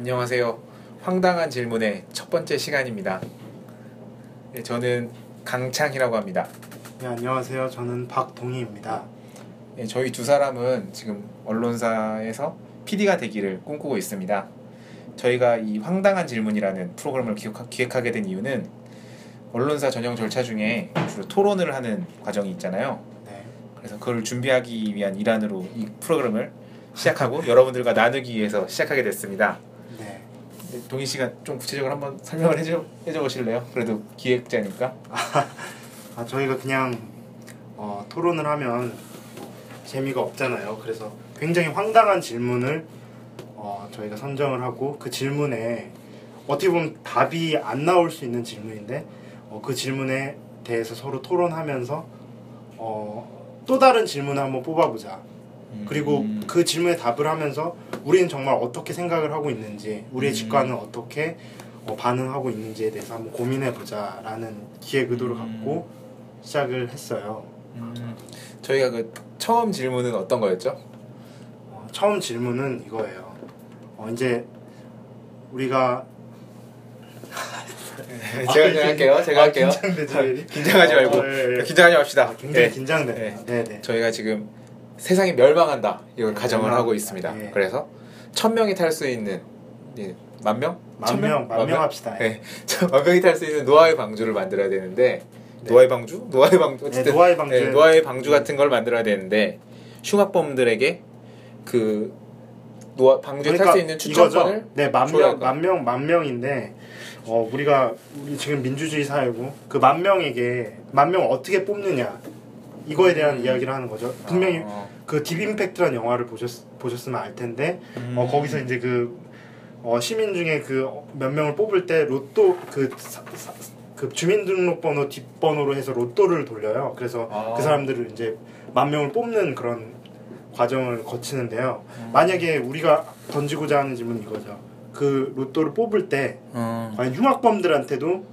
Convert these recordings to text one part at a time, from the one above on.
안녕하세요. 황당한 질문의 첫 번째 시간입니다. 네, 저는 강창이라고 합니다. 네, 안녕하세요. 저는 박동희입니다. 네, 저희 두 사람은 지금 언론사에서 PD가 되기를 꿈꾸고 있습니다. 저희가 이 황당한 질문이라는 프로그램을 기획하, 게된 이유는 언론사 전형 절차 중에 주로 토론을 하는 과정이 있잖아요. 네. 그래서 그걸 준비하기 위한 일환으로 이 프로그램을 시작하고 여러분들과 나누기 위해서 시작하게 됐습니다. 네. 네, 동희 씨가 좀 구체적으로 한번 설명을 해줘 해줘 보실래요? 그래도 기획자니까. 아 저희가 그냥 어, 토론을 하면 재미가 없잖아요. 그래서 굉장히 황당한 질문을 어, 저희가 선정을 하고 그 질문에 어떻게 보면 답이 안 나올 수 있는 질문인데 어, 그 질문에 대해서 서로 토론하면서 어, 또 다른 질문을 한번 뽑아보자. 그리고 음. 그 질문에 답을 하면서 우리는 정말 어떻게 생각을 하고 있는지 우리의 음. 직관은 어떻게 어, 반응하고 있는지에 대해서 한번 고민해 보자라는 기획 의도를 음. 갖고 시작을 했어요. 음, 저희가 그 처음 질문은 어떤 거였죠? 어, 처음 질문은 이거예요. 어, 이제 우리가 제가 제가 할게요. 제가 아, 할게요. 긴장되지, 왜 이리? 긴장하지 말고 어, 예, 예. 긴장하지 맙시다. 아, 굉장히 네. 긴장돼요. 네, 네. 저희가 지금 세상이 멸망한다 이걸 네, 가정을. 하고 있습니다. 예. 그래서 천 명이 탈 수 있는 예, 만 명? 천 만명 만 명 합시다. 네, 만 명이 탈 수 있는 노아의 방주를 만들어야 되는데 네. 노아의 방주? 노아의 방주 네, 어쨌든 노아의 방주. 네, 노아의 방주 같은 걸 만들어야 되는데 흉악범들에게 그 노아 방주에 탈수 있는 추천권을. 네, 만 명, 만 명, 만 명인데 어, 우리가 우리 지금 민주주의 사회고 그 만 명에게 만 명 어떻게 뽑느냐 이거에 대한 음. 이야기를 하는 거죠. 분명히 어, 그 딥임팩트라는 영화를 보셨 보셨으면 알 텐데 음. 어, 거기서 이제 그 어, 시민 중에 그 몇 명을 뽑을 때 로또 그, 사- 사- 그 주민등록번호 뒷번호로 해서 로또를 돌려요. 그래서 아. 그 사람들을 이제 만 명을 뽑는 그런 과정을 거치는데요. 음. 만약에 우리가 던지고자 하는 질문은 이거죠. 그 로또를 뽑을 때 어. 과연 흉악범들한테도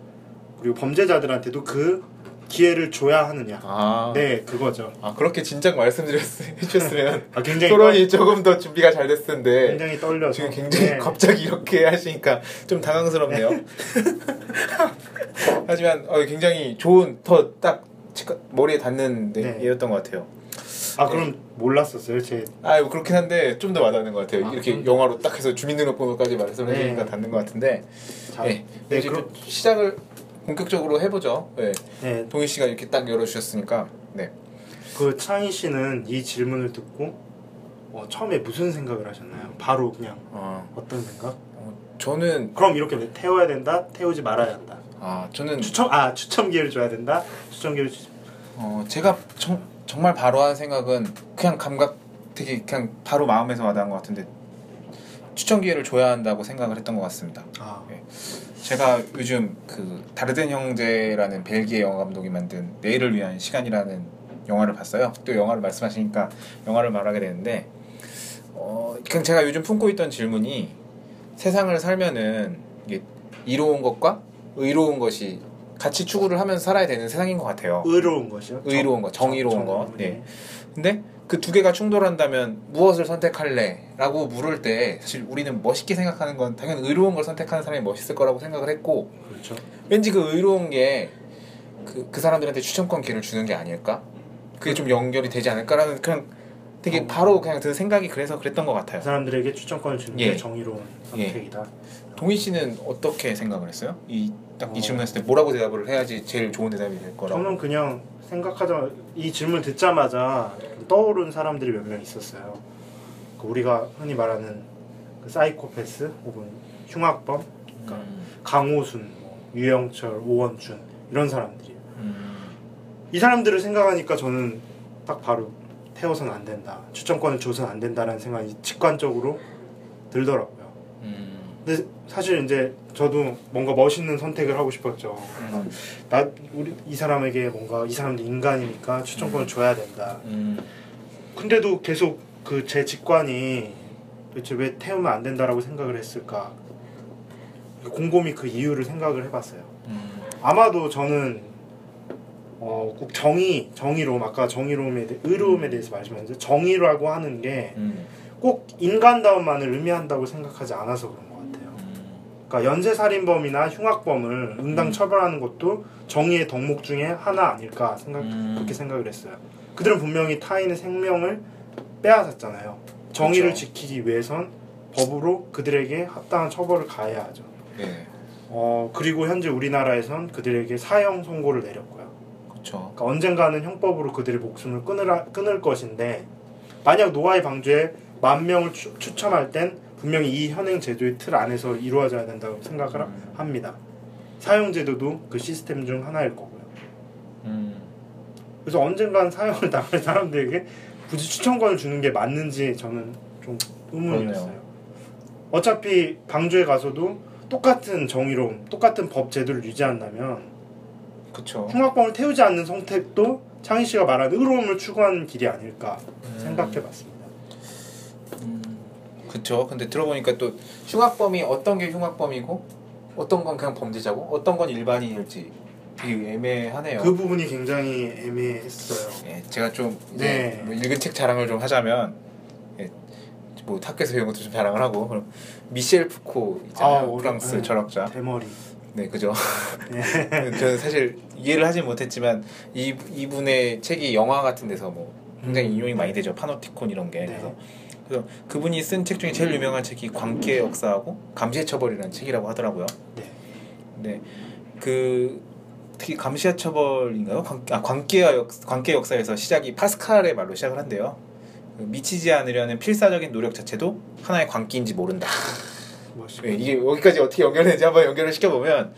그리고 범죄자들한테도 그 기회를 줘야 하느냐. 아, 네, 그거죠. 아 그렇게 진작 말씀드렸으면 아, 굉장히 토론이 조금 더 준비가 잘 됐을 텐데 굉장히 떨려서 지금 굉장히 네. 갑자기 이렇게 하시니까 좀 당황스럽네요. 하지만 어, 굉장히 좋은 더 딱 머리에 닿는 네, 네. 예였던 것 같아요. 아 그럼 몰랐었어요. 제아뭐 그렇긴 한데 좀 더 와닿는 것 같아요. 아, 이렇게 그럼- 영화로 딱 해서 주민등록번호까지 말씀을 네. 해주니까 닿는 것 같은데 자, 네, 네, 이제 그럼- 좀 시작을 본격적으로 해보죠. 네. 네, 동희 씨가 이렇게 딱 열어주셨으니까 네. 그 창희 씨는 이 질문을 듣고 어, 처음에 무슨 생각을 하셨나요? 바로 그냥 어, 어떤 생각? 어, 저는 그럼 이렇게 태워야 된다, 태우지 말아야 한다. 아 저는 추첨 아 추첨 기회를 줘야 된다. 추첨 기회를 주... 어, 제가 정, 정말 바로 한 생각은 그냥 감각 되게 그냥 바로 마음에서 와닿은 것 같은데 추천 기회를 줘야 한다고 생각을 했던 것 같습니다. 아 제가 요즘 그 다르덴 형제라는 벨기에 영화 감독이 만든 내일을 위한 시간이라는 영화를 봤어요. 또 영화를 말씀하시니까 영화를 말하게 되는데 어, 그냥 제가 요즘 품고 있던 질문이 세상을 살면은 이게 이로운 것과 의로운 것이 같이 추구를 하면서 살아야 되는 세상인 것 같아요. 의로운 것이요. 의로운 것, 정의로운 것. 네. 근데 그 두 개가 충돌한다면 무엇을 선택할래? 라고 물을 때 사실 우리는 멋있게 생각하는 건 당연히 의로운 걸 선택하는 사람이 멋있을 거라고 생각을 했고 그렇죠. 왠지 그 의로운 게 그, 그 사람들한테 추천권 기회를 주는 게 아닐까? 그게 좀 연결이 되지 않을까라는 그냥 되게 어. 바로 그냥 든 생각이 그래서 그랬던 것그 같아요. 사람들에게 추천권을 주는 예. 게 정의로운 선택이다. 동희 씨는 어떻게 생각을 했어요? 이 딱이 어. 질문했을 때 뭐라고 대답을 해야지 제일 좋은 대답이 될 거라고? 저는 그냥 생각하자 이 질문 듣자마자 떠오른 사람들이 몇 명 있었어요. 그 우리가 흔히 말하는 그 사이코패스 혹은 흉악범, 그러니까 음, 강호순, 뭐 유영철, 오원춘 이런 사람들이에요. 음, 이 사람들을 생각하니까 저는 딱 바로 태워서는 안 된다. 추천권을 줘서는 안 된다라는 생각이 직관적으로 들더라고요. 음, 근데 사실 이제 저도 뭔가 멋있는 선택을 하고 싶었죠. 음, 나 우리 이 사람에게 뭔가 이 사람도 인간이니까 추천권을 줘야 된다. 음. 근데도 계속 그 제 직관이 도대체 왜 태우면 안 된다라고 생각을 했을까? 곰곰이 그 이유를 생각을 해봤어요. 음, 아마도 저는 어, 꼭 정의, 정의로움, 아까 정의로움에 대해, 의로움에 대해서 말씀하셨는데 정의라고 하는 게 음. 꼭 인간다움만을 의미한다고 생각하지 않아서 그런 것 같아요. 그러니까 연쇄살인범이나 흉악범을 응당 음. 처벌하는 것도 정의의 덕목 중에 하나 아닐까 생각 음. 그렇게 생각을 했어요. 그들은 분명히 타인의 생명을 빼앗았잖아요. 정의를 그쵸. 지키기 위해선 법으로 그들에게 합당한 처벌을 가해야 하죠. 예. 어 그리고 현재 우리나라에선 그들에게 사형 선고를 내렸고요. 그렇죠. 그러니까 언젠가는 형법으로 그들의 목숨을 끊을, 끊을 것인데 만약 노아의 방주에 만 명을 추, 추첨할 땐 분명히 이 현행 제도의 틀 안에서 이루어져야 된다고 생각을 하- 음. 합니다. 사형 제도도 그 시스템 중 하나일 거고요. 음. 그래서 언젠간 사형을 당할 사람들에게 굳이 추천권을 주는 게 맞는지 저는 좀 의문이었어요. 어차피 방주에 가서도 똑같은 정의로움, 똑같은 법 제도를 유지한다면 그렇죠. 흉악범을 태우지 않는 선택도 창희 씨가 말한 의로움을 추구하는 길이 아닐까 생각해봤습니다. 그렇죠. 근데 들어보니까 또 흉악범이 어떤 게 흉악범이고 어떤 건 그냥 범죄자고 어떤 건 일반인일지 되게 애매하네요. 그 부분이 굉장히 애매했어요. 예, 제가 좀 이제 네. 뭐 읽은 책 자랑을 좀 하자면 예, 뭐 학교에서 배운 것도 좀 자랑을 하고 그럼 미셸 푸코 있잖아요. 아, 프랑스 네. 철학자. 대머리. 네, 그죠. 네. 저는 사실 이해를 하진 못했지만 이 이분의 책이 영화 같은 데서 뭐 굉장히 음. 인용이 많이 되죠. 파노티콘 이런 게. 네. 그래서 그래서 그분이 쓴 책 중에 제일 유명한 책이 광기의 역사하고 감시의 처벌이라는 책이라고 하더라고요. 네. 네. 그 특히 감시와 처벌인가요? 광, 아, 광기의 역 광기의 역사에서 시작이 파스칼의 말로 시작을 한대요. 그 미치지 않으려는 필사적인 노력 자체도 하나의 광기인지 모른다. 예, 이게 여기까지 어떻게 연결되는지 한번 연결을 시켜보면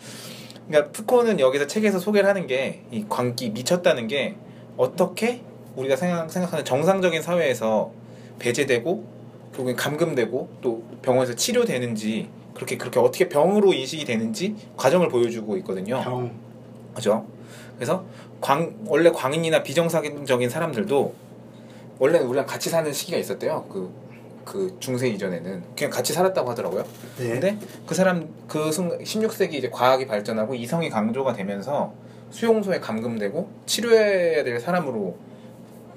그러니까 푸코는 여기서 책에서 소개를 하는 게 이 광기 미쳤다는 게 어떻게 우리가 생각, 생각하는 정상적인 사회에서 배제되고 결국엔 감금되고 또 병원에서 치료되는지 그렇게 그렇게 어떻게 병으로 인식이 되는지 과정을 보여주고 있거든요. 병. 그죠? 그래서 광 원래 광인이나 비정상적인 사람들도 원래는 우리랑 같이 사는 시기가 있었대요. 그, 그 중세 이전에는 그냥 같이 살았다고 하더라고요. 네. 근데 그 사람 그 순간 16세기 이제 과학이 발전하고 이성이 강조가 되면서 수용소에 감금되고 치료해야 될 사람으로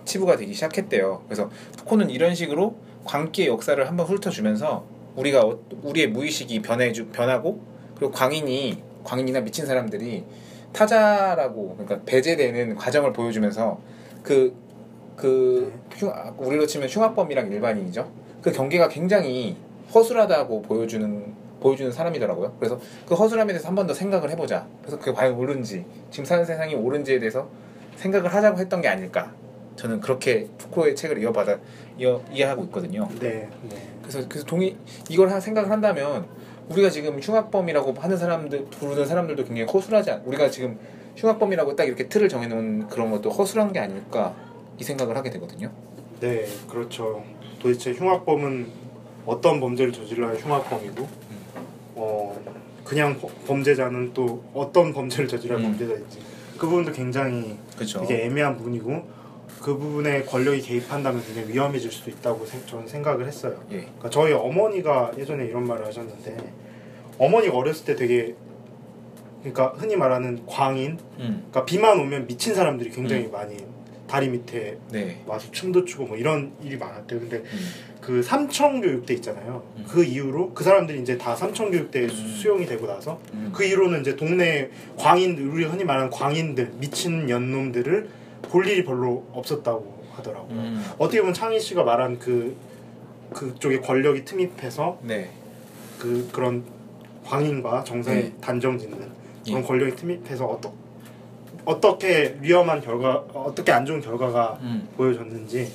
치부가 되기 시작했대요. 그래서 푸코는 이런 식으로 광기의 역사를 한번 훑어주면서 우리가 어- 우리의 무의식이 변해주 변하고 그리고 광인이 광인이나 미친 사람들이 타자라고 그러니까 배제되는 과정을 보여주면서 그그 우리로 치면 흉악범이랑 일반인이죠. 그 경계가 굉장히 허술하다고 보여주는 보여주는 사람이더라고요. 그래서 그 허술함에 대해서 한 번 더 생각을 해보자. 그래서 그게 과연 옳은지 지금 사는 세상이 옳은지에 대해서 생각을 하자고 했던 게 아닐까. 저는 그렇게 푸코의 책을 이어받아 이어 이해하고 있거든요. 네. 네. 그래서 그래서 동의 이걸 한 생각을 한다면 우리가 지금 흉악범이라고 하는 사람들 부르는 사람들도 굉장히 허술하지 않. 우리가 지금 흉악범이라고 딱 이렇게 틀을 정해놓은 그런 것도 허술한 게 아닐까 이 생각을 하게 되거든요. 네, 그렇죠. 도대체 흉악범은 어떤 범죄를 저질러야 흉악범이고, 어 그냥 버- 범죄자는 또 어떤 범죄를 저질러야 음. 범죄자인지 그 부분도 굉장히 그렇죠. 되게 애매한 부분이고 그 부분에 권력이 개입한다면 굉장히 위험해질 수도 있다고 생- 저는 생각을 했어요. 예. 그러니까 저희 어머니가 예전에 이런 말을 하셨는데 어머니가 어렸을 때 되게 그러니까 흔히 말하는 광인, 음. 그러니까 비만 오면 미친 사람들이 굉장히 많이 다리 밑에 네. 와서 춤도 추고 뭐 이런 일이 많았대요. 근데 음. 그 삼청교육대 있잖아요. 음. 그 이후로 그 사람들이 이제 다 삼청교육대에 수- 음. 수용이 되고 나서 음. 그 이후로는 이제 동네 광인들 우리 흔히 말하는 광인들 미친 연놈들을 볼 일이 별로 없었다고 하더라고요. 음. 어떻게 보면 창희 씨가 말한 그 그쪽에 권력이 틈입해서 네. 그 그런 광인과 정상이 네. 단정짓는 그런 예. 권력이 틈입해서 어떠, 어떻게 위험한 결과 어떻게 안 좋은 결과가 음. 보여졌는지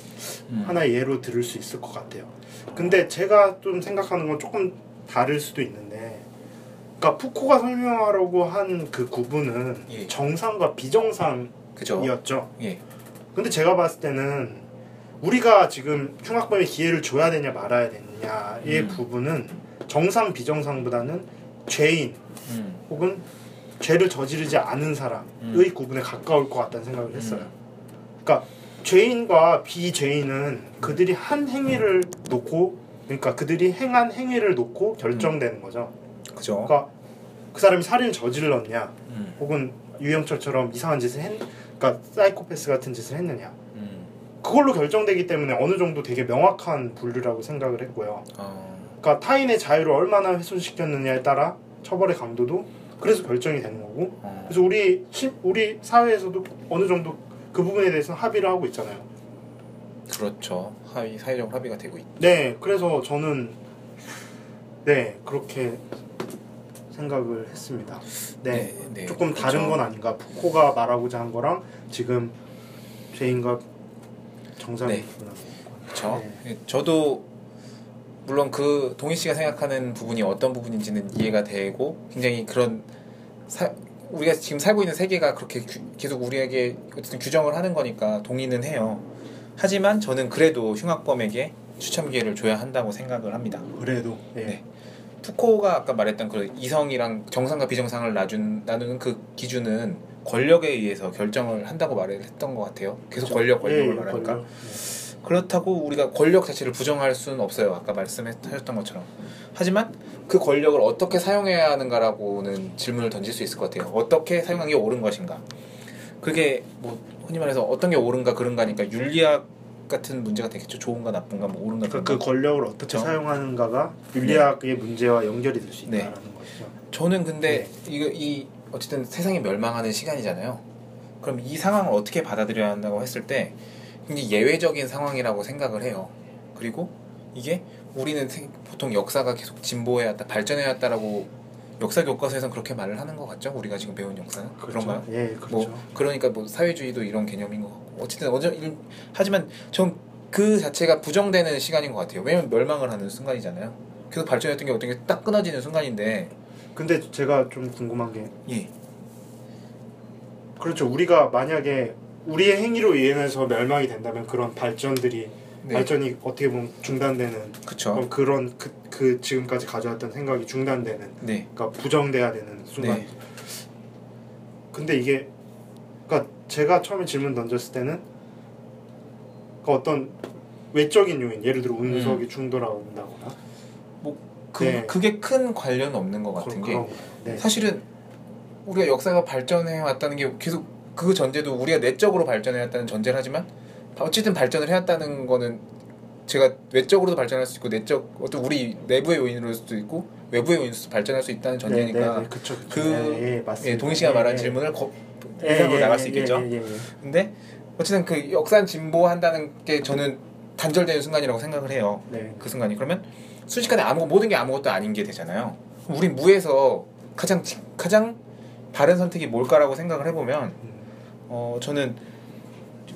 음. 하나의 예로 들을 수 있을 것 같아요. 근데 제가 좀 생각하는 건 조금 다를 수도 있는데, 그러니까 푸코가 설명하려고 한 그 구분은 예. 정상과 비정상이 그죠. 예. 근데 제가 봤을 때는 우리가 지금 흉악범에 기회를 줘야 되냐 말아야 되느냐의 음. 부분은 정상 비정상보다는 죄인 음. 혹은 죄를 저지르지 않은 사람의 음. 구분에 가까울 것 같다는 생각을 했어요. 그러니까 죄인과 비죄인은 그들이 한 행위를 놓고 그러니까 그들이 행한 행위를 놓고 결정되는 거죠. 그죠. 그러니까 그 사람이 살인을 저질렀냐 음. 혹은 유영철처럼 이상한 짓을 했 그러니까 사이코패스 같은 짓을 했느냐 음. 그걸로 결정되기 때문에 어느 정도 되게 명확한 분류라고 생각을 했고요. 어. 그러니까 타인의 자유를 얼마나 훼손시켰느냐에 따라 처벌의 강도도 그래서 결정이 되는 거고 어, 그래서 우리 시, 우리 사회에서도 어느 정도 그 부분에 대해서 합의를 하고 있잖아요. 그렇죠. 합의 사회적 합의가 되고 있. 네, 그래서 저는 네 그렇게 생각을 했습니다. 네, 네, 조금 그렇죠. 다른 건 아닌가. 푸코가 말하고자 한 거랑 지금 죄인과 정상이 네. 그렇죠. 네. 예, 저도 물론 그 동희 씨가 생각하는 부분이 어떤 부분인지는 이해가 되고 굉장히 그런 사, 우리가 지금 살고 있는 세계가 그렇게 규- 계속 우리에게 어쨌든 규정을 하는 거니까 동의는 해요. 하지만 저는 그래도 흉악범에게 추첨 기회를 줘야 한다고 생각을 합니다. 그래도 네. 네. 푸코가 아까 말했던 그 이성이랑 정상과 비정상을 나눈, 나누는 그 기준은 권력에 의해서 결정을 한다고 말을 했던 것 같아요. 계속 권력 권력을 예, 말하니까. 권력. 네. 그렇다고 우리가 권력 자체를 부정할 수는 없어요. 아까 말씀하셨던 것처럼. 하지만 그 권력을 어떻게 사용해야 하는가라고는 질문을 던질 수 있을 것 같아요. 어떻게 사용하는 게 옳은 것인가? 그게 뭐 흔히 말해서 어떤 게 옳은가 그른가니까 윤리학 같은 문제가 되겠죠. 좋은가 나쁜가 뭐 옳은가 그. 그 권력을 어떻게 그쵸. 사용하는가가 윤리학의 문제와 연결이 될수 네. 있다라는 것이죠. 저는 근데 이거 이 어쨌든 세상이 멸망하는 시간이잖아요. 그럼 이 상황을 어떻게 받아들여야 한다고 했을 때 굉장히 예외적인 상황이라고 생각을 해요. 그리고 이게 우리는 생- 보통 역사가 계속 진보해왔다, 발전해왔다라고 역사 교과서에서는 그렇게 말을 하는 것 같죠? 우리가 지금 배운 역사는 그런가요? 예, 그렇죠. 뭐 그러니까 뭐 사회주의도 이런 개념인 것 같고 어쨌든 어제 일- 하지만 전 그 자체가 부정되는 시간인 것 같아요. 왜냐면 멸망을 하는 순간이잖아요. 계속 발전했던 게 어떤 게 딱 끊어지는 순간인데 근데 제가 좀 궁금한 게 예. 그렇죠. 우리가 만약에 우리의 행위로 인해서 멸망이 된다면 그런 발전들이 네. 발전이 어떻게 보면 중단되는 그쵸. 그런 그, 그 지금까지 가져왔던 생각이 중단되는 네. 그러니까 부정돼야 되는 순간. 네. 근데 이게 그러니까 제가 처음에 질문 던졌을 때는 그 어떤 외적인 요인, 예를 들어 운석이 음. 충돌한다거나 그, 네. 그게 큰 관련은 없는 것 같은 게. 네. 사실은 우리가 역사가 발전해 왔다는 게 계속 그 전제도 우리가 내적으로 발전해 왔다는 전제를 하지만 어쨌든 발전을 해왔다는 거는 제가 외적으로도 발전할 수 있고 내적 어떤 우리 내부의 요인으로 수도 있고 외부의 요인으로 수 발전할 수 있다는 전제니까 네, 네, 네. 그쵸, 그쵸. 그 예, 예. 예, 동희 씨가 예, 말한 예. 질문을 거, 예, 이상으로 예, 나갈 예, 수 있겠죠. 예, 예, 예. 근데 어쨌든 그 역사 진보한다는 게 저는 단절되는 순간이라고 생각을 해요. 네. 그 순간이 그러면 순식간에 아무 모든 게 아무것도 아닌 게 되잖아요. 우리 무에서 가장 가장 바른 선택이 뭘까라고 생각을 해보면 음. 어 저는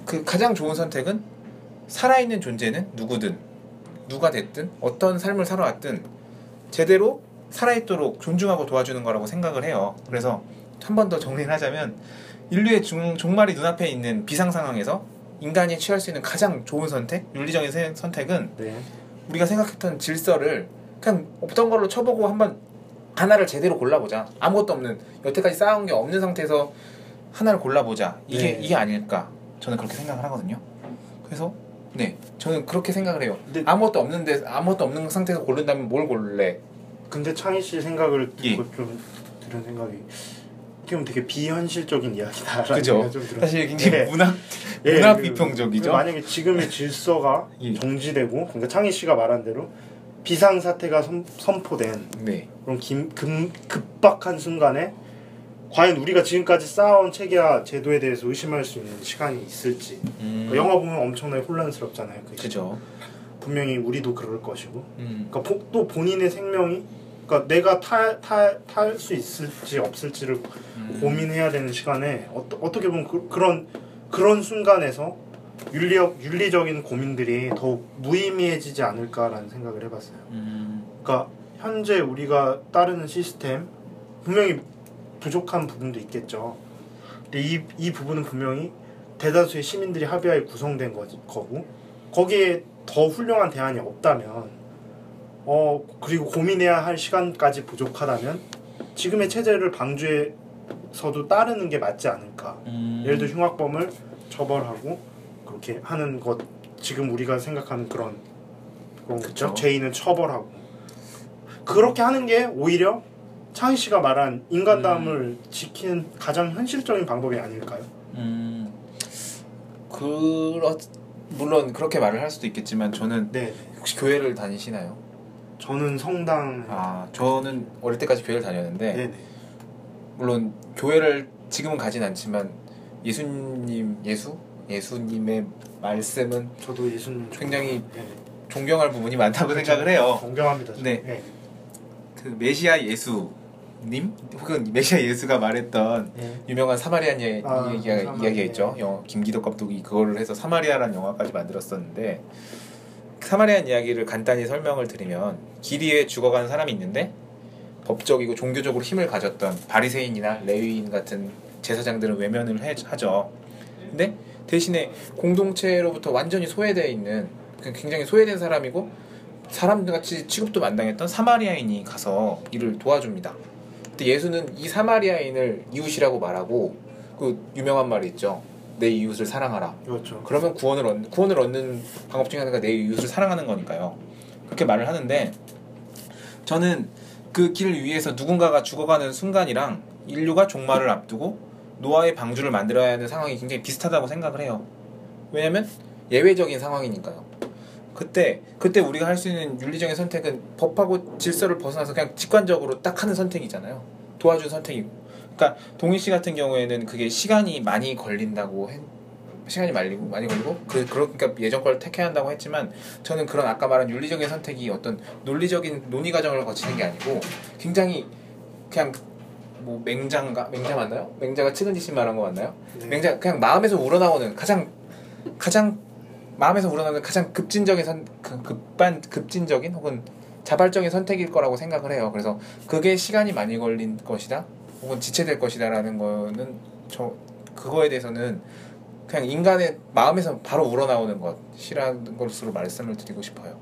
그 가장 좋은 선택은 살아있는 존재는 누구든 누가 됐든 어떤 삶을 살아왔든 제대로 살아있도록 존중하고 도와주는 거라고 생각을 해요. 그래서 한 번 더 정리를 하자면 인류의 중, 종말이 눈앞에 있는 비상 상황에서 인간이 취할 수 있는 가장 좋은 선택, 윤리적인 세- 선택은 네. 우리가 생각했던 질서를 그냥 없던 걸로 쳐보고 한번 하나를 제대로 골라보자. 아무것도 없는 여태까지 쌓아온 게 없는 상태에서 하나를 골라보자. 이게 네. 이게 아닐까? 저는 그렇게 생각을 하거든요. 그래서 네, 저는 그렇게 생각을 해요. 아무것도 없는데 아무것도 없는 상태에서 고른다면 뭘 고를래? 근데 창희 씨 생각을 예. 좀 들은 생각이 어떻게 보면 되게 비현실적인 이야기다라는 그죠? 생각이 좀 들어요. 사실 굉장히 예. 문학 예, 문학 그- 비평적이죠. 그 만약에 지금의 질서가 예. 정지되고 그러니까 창희 씨가 말한 대로 비상 사태가 선, 선포된 네, 그런 kim, 금, 급박한 순간에 과연 우리가 지금까지 쌓아온 체계와 제도에 대해서 의심할 수 있는 시간이 있을지 음, 그러니까 영화 보면 엄청나게 혼란스럽잖아요. 그죠. 분명히 우리도 그럴 것이고 음, 그러니까 보- 또 본인의 생명이 그러니까 내가 탈탈탈 수 있을지 없을지를 음. 고민해야 되는 시간에 어, 어떻게 보면 그, 그런 그런 순간에서 윤리적 윤리적인 고민들이 더욱 무의미해지지 않을까라는 생각을 해봤어요. 음, 그러니까 현재 우리가 따르는 시스템 분명히 부족한 부분도 있겠죠. 근데 이, 이 부분은 분명히 대다수의 시민들이 합의하에 구성된 거지, 거고 거기에 더 훌륭한 대안이 없다면 어 그리고 고민해야 할 시간까지 부족하다면 지금의 체제를 방주에 서도 따르는 게 맞지 않을까. 음. 예를 들어 흉악범을 처벌하고 그렇게 하는 것 지금 우리가 생각하는 그런 그런 그쵸. 거죠. 죄인은 처벌하고 그렇게 하는 게 오히려 창희 씨가 말한 인간다움을 지키는 가장 현실적인 방법이 아닐까요? 음, 그렇 물론 그렇게 말을 할 수도 있겠지만 저는 네. 혹시 교회를 다니시나요? 저는 성당 아 저는 어릴 때까지 교회를 다녔는데 네네 물론 교회를 지금은 가진 않지만 예수님 예수 예수님의 말씀은 저도 예수님 굉장히 네네. 존경할 부분이 많다고 생각을 해요. 존경합니다. 저는. 네. 그 메시아 예수님 혹은 메시아 예수가 말했던 네. 유명한 사마리안 예, 아, 이야기가, 사마리아. 이야기가 있죠. 영화 김기덕 감독이 그거를 해서 사마리아라는 영화까지 만들었었는데 그 사마리안 이야기를 간단히 설명을 드리면 길 위에 죽어간 사람이 있는데 법적이고 종교적으로 힘을 가졌던 바리새인이나 레위인 같은 제사장들은 외면을 해- 하죠. 근데 대신에 공동체로부터 완전히 소외되어 있는 그 굉장히 소외된 사람이고 사람들같이 취급도 만당했던 사마리아인이 가서 이를 도와줍니다. 근데 예수는 이 사마리아인을 이웃이라고 말하고 그 유명한 말이 있죠. 내 이웃을 사랑하라. 그렇죠. 그러면 구원을 얻는 구원을 얻는 방법 중에 하나가 내 이웃을 사랑하는 거니까요. 그렇게 말을 하는데 저는 그길 위에서 누군가가 죽어가는 순간이랑 인류가 종말을 앞두고 노아의 방주를 만들어야 하는 상황이 굉장히 비슷하다고 생각을 해요. 왜냐면 예외적인 상황이니까요. 그때 그때 우리가 할 수 있는 윤리적인 선택은 법하고 질서를 벗어나서 그냥 직관적으로 딱 하는 선택이잖아요. 도와준 선택이고. 그러니까 동희 씨 같은 경우에는 그게 시간이 많이 걸린다고 했, 시간이 말리고 많이 걸리고 그 그러니까 예전 걸 택해야 한다고 했지만 저는 그런 아까 말한 윤리적인 선택이 어떤 논리적인 논의 과정을 거치는 게 아니고 굉장히 그냥 뭐 맹자인가 맹자 맞나요? 맹자가 측은지심 말한 거 맞나요? 네. 맹자 그냥 마음에서 우러나오는 가장 가장 마음에서 우러나오는 가장 급진적인 선 그, 급반 급진적인 혹은 자발적인 선택일 거라고 생각을 해요. 그래서 그게 시간이 많이 걸린 것이다 혹은 지체될 것이다라는 거는 저 그거에 대해서는 그냥 인간의 마음에서 바로 우러나오는 것이라는 것으로 말씀을 드리고 싶어요.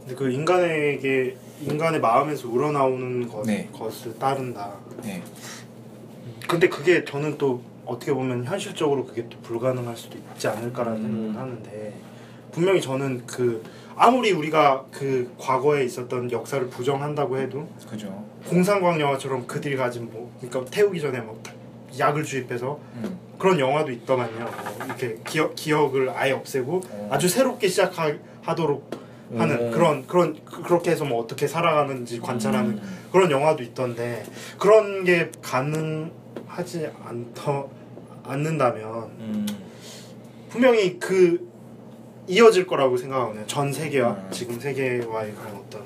근데 그 인간에게 인간의 마음에서 우러나오는 것, 네. 것을 따른다. 네, 근데 그게 저는 또 어떻게 보면 현실적으로 그게 또 불가능할 수도 있지 않을까라는 음. 생각을 하는데 분명히 저는 그 아무리 우리가 그 과거에 있었던 역사를 부정한다고 해도 그죠. 공상과학 영화처럼 그들이 가진 뭐 그러니까 태우기 전에 뭐 약을 주입해서 음. 그런 영화도 있더만요. 뭐 이렇게 기억 기억을 아예 없애고 어. 아주 새롭게 시작하도록 하는 음. 그런 그런 그- 그렇게 해서 뭐 어떻게 살아가는지 관찰하는 음. 그런 영화도 있던데 그런 게 가능하지 않더 않는다면 음. 분명히 그 이어질 거라고 생각하거든요. 전 세계와 음. 지금 세계와의 그런 어떤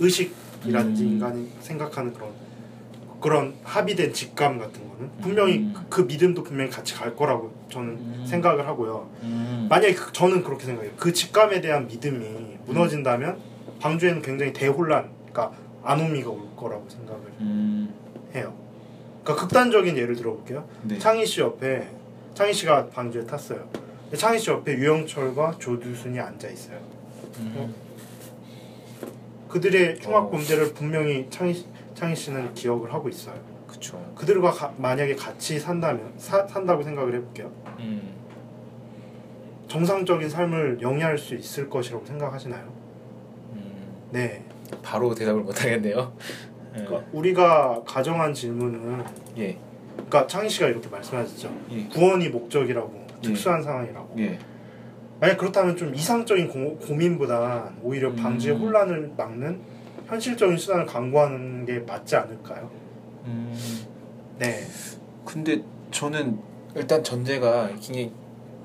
의식이라든지 음. 인간이 생각하는 그런 그런 합의된 직감 같은 거는 분명히 음. 그, 그 믿음도 분명히 같이 갈 거라고 저는 음. 생각을 하고요. 음. 만약에 그- 저는 그렇게 생각해요. 그 직감에 대한 믿음이 무너진다면 방주에는 굉장히 대혼란, 그러니까 아노미가 올 거라고 생각을 음. 해요. 그러니까 극단적인 예를 들어볼게요. 네. 창희 씨 옆에 창희 씨가 방주에 탔어요. 창희 씨 옆에 유영철과 조두순이 앉아 있어요. 음. 그들의 흉악 어. 범죄를 분명히 창희 씨- 창희 씨는 기억을 하고 있어요. 그쵸. 그들과 가- 만약에 같이 산다면 사- 산다고 생각을 해볼게요. 음. 정상적인 삶을 영위할 수 있을 것이라고 생각하시나요? 음. 네. 바로 대답을 못 하겠네요. 그러니까 우리가 가정한 질문은 예. 그러니까 창희 씨가 이렇게 말씀하셨죠. 예. 구원이 목적이라고 예. 특수한 상황이라고. 예. 만약 그렇다면 좀 이상적인 고, 고민보다 오히려 방지의 음. 혼란을 막는 현실적인 수단을 강구하는 게 맞지 않을까요? 음. 네. 근데 저는 일단 전제가 굉장히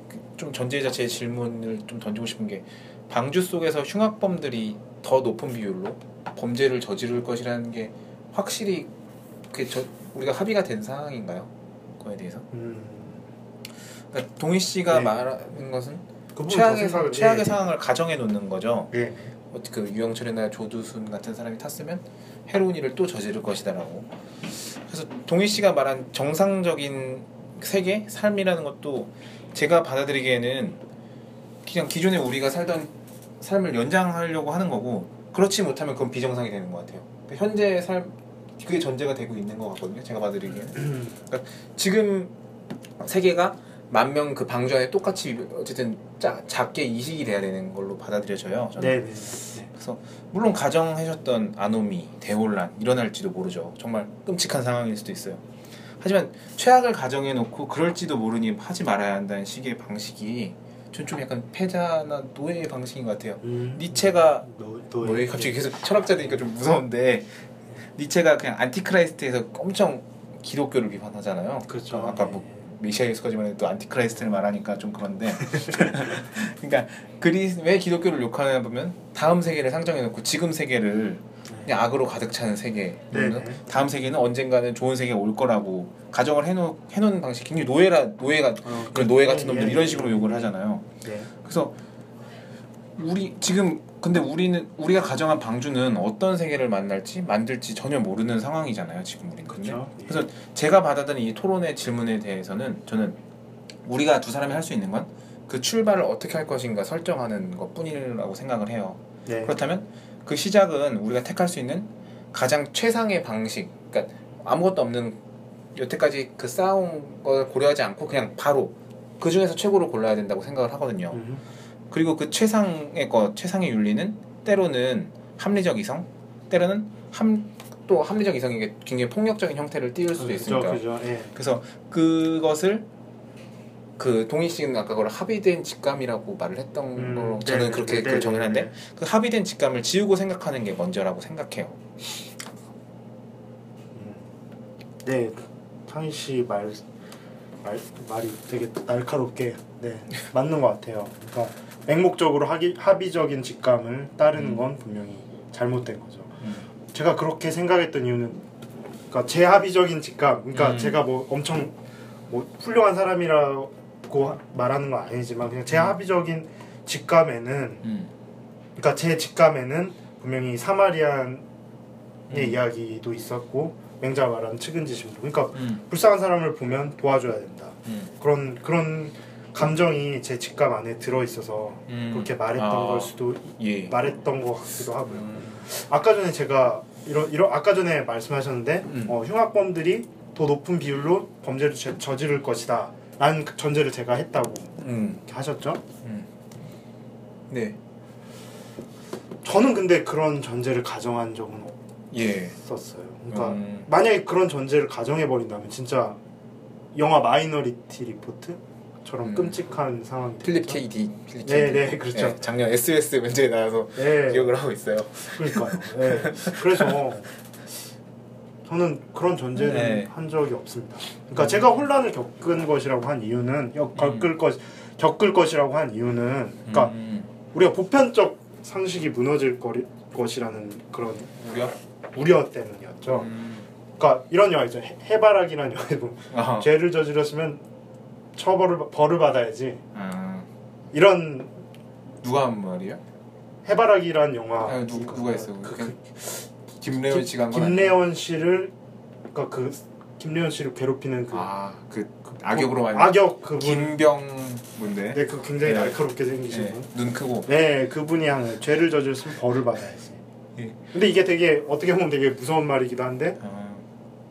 그좀 전제 자체의 질문을 좀 던지고 싶은 게 방주 속에서 흉악범들이 더 높은 비율로 범죄를 저지를 것이라는 게 확실히 그 저, 우리가 합의가 된 상황인가요? 그거에 대해서? 음, 그러니까 동희 씨가 네. 말하는 것은 최악의 더 생각을- 최악의 예, 상황을 가정해 놓는 거죠. 예. 어, 그 유영철이나 조두순 같은 사람이 탔으면 해로운 일을 또 저지를 것이다라고. 그래서 동희 씨가 말한 정상적인 세계 삶이라는 것도 제가 받아들이기에는 그냥 기존에 우리가 살던 삶을 연장하려고 하는 거고 그렇지 못하면 그건 비정상이 되는 것 같아요. 그러니까 현재 삶 그게 전제가 되고 있는 것 같거든요. 제가 받아들이기에는. 그러니까 지금 세계가 만 명 그 방주 안에 똑같이 어쨌든 짜, 작게 이식이 돼야 되는 걸로 받아들여져요. 네. 네. 그래서 물론 가정하셨던 아노미, 대혼란 일어날지도 모르죠. 정말 끔찍한 상황일 수도 있어요. 하지만 최악을 가정해 놓고 그럴지도 모르니 하지 말아야 한다는 식의 방식이 전 좀 약간 패자나 노예 방식인 것 같아요. 음. 니체가 노, 노, 뭐 갑자기 계속 철학자 되니까 좀 무서운데 니체가 그냥 안티크라이스트에서 엄청 기독교를 비판하잖아요. 그렇죠. 아까 뭐 메시아 예수까지만 해도 안티크라이스트를 말하니까 좀 그런데 그러니까 그리 왜 기독교를 욕하냐 보면 다음 세계를 상정해 놓고 지금 세계를 그냥 악으로 가득 차는 세계 네네. 다음 세계는 언젠가는 좋은 세계가 올 거라고 가정을 해놓, 해놓은 방식 굉장히 노예라 노예가 어, 그런 노예 같은 예, 놈들 예, 이런 예. 식으로 욕을 하잖아요. 네. 그래서 우리 지금 근데 우리는 우리가 가정한 방주는 어떤 세계를 만날지 만들지 전혀 모르는 상황이잖아요. 지금 우리는. 근데 그렇죠. 그래서 제가 받아들인 이 토론의 질문에 대해서는 저는 우리가 두 사람이 할 수 있는 건 그 출발을 어떻게 할 것인가 설정하는 것 뿐이라고 생각을 해요. 네. 그렇다면 그 시작은 우리가 택할 수 있는 가장 최상의 방식, 그러니까 아무것도 없는 여태까지 그 쌓아온 걸 고려하지 않고 그냥 바로 그 중에서 최고를 골라야 된다고 생각을 하거든요. 음. 그리고 그 최상의 것, 최상의 윤리는 때로는 합리적 이성, 때로는 함, 또 합리적 이성이 게 굉장히 폭력적인 형태를 띄울 수도 있으니까. 그죠. 예. 그래서 그것을 그 동희 씨는 아까 그걸 합의된 직감이라고 말을 했던 음, 걸로 네, 저는 네, 그렇게 네, 그걸 네, 정의하는데 네. 그 합의된 직감을 지우고 생각하는 게 먼저라고 생각해요. 네, 창희 씨말 말, 말이 되게 날카롭게 네 맞는 것 같아요. 그러니까 맹목적으로 합의, 합의적인 직감을 따르는 음. 건 분명히 잘못된 거죠. 음. 제가 그렇게 생각했던 이유는 그러니까 제 합의적인 직감, 그러니까 음. 제가 뭐 엄청 뭐 훌륭한 사람이라고 말하는 건 아니지만 그냥 제 음. 합의적인 직감에는 음. 그러니까 제 직감에는 분명히 사마리안의 음. 이야기도 있었고 맹자 말하는 측은지심도 그러니까 음. 불쌍한 사람을 보면 도와줘야 된다 음. 그런 그런 감정이 제 직감 안에 들어 있어서 음. 그렇게 말했던 아, 걸 수도 예. 말했던 것 같기도 하고요. 음. 아까 전에 제가 이런 이런 아까 전에 말씀하셨는데 음. 어, 흉악범들이 더 높은 비율로 범죄를 저- 저지를 것이다. 라는 그 전제를 제가 했다고 음. 하셨죠. 음. 네. 저는 근데 그런 전제를 가정한 적은 예. 없었어요. 그러니까 음. 만약에 그런 전제를 가정해 버린다면 진짜 영화 마이너리티 리포트 처럼 음. 끔찍한 상황이 필립. K.D. 필립 네, K.D. 네, 그렇죠. 예, 작년 SBS 면접에 나와서 네, 기억을 하고 있어요. 그러니까요. 네. 그래서 저는 그런 전제를 네. 한 적이 없습니다. 그러니까 음. 제가 혼란을 겪은 것이라고 한 이유는 여- 겪을 것 겪을 것이라고 한 이유는 그러니까 음. 우리가 보편적 상식이 무너질 거리, 것이라는 그런 우려? 우려 때문이었죠. 음. 그러니까 이런 영화 있죠. 해- 해바라기라는 영화에 보면 아하. 죄를 저질렀으면 처벌을 벌을 받아야지. 아. 이런 누가 한 말이에요? 해바라기라는 영화 아, 누, 누가 했어? 그, 그, 그, 김래원 씨가 한건 김래원 씨를 그러니까 그 김래원 씨를 괴롭히는 그 아, 그, 그 악역으로 많이 악역 그분 김병 뭔데? 네, 그 굉장히 네. 날카롭게 생기신 네, 분. 눈 크고. 네, 그분이 한 죄를 저질렀으면 벌을 받아야지. 예. 근데 이게 되게 어떻게 보면 되게 무서운 말이기도 한데 아,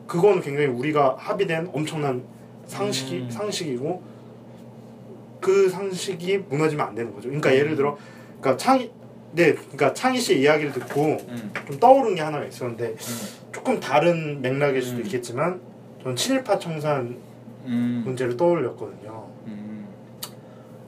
그거는 굉장히 우리가 합의된 엄청난 상식이 음. 상식이고 그 상식이 무너지면 안 되는 거죠. 그러니까 음. 예를 들어 그러니까 창희 네, 그러니까 창희 씨의 이야기를 듣고 음, 좀 떠오른 게 하나가 있었는데 음, 조금 다른 맥락일 수도 음. 있겠지만 저는 친일파 청산 음, 문제를 떠올렸거든요. 음,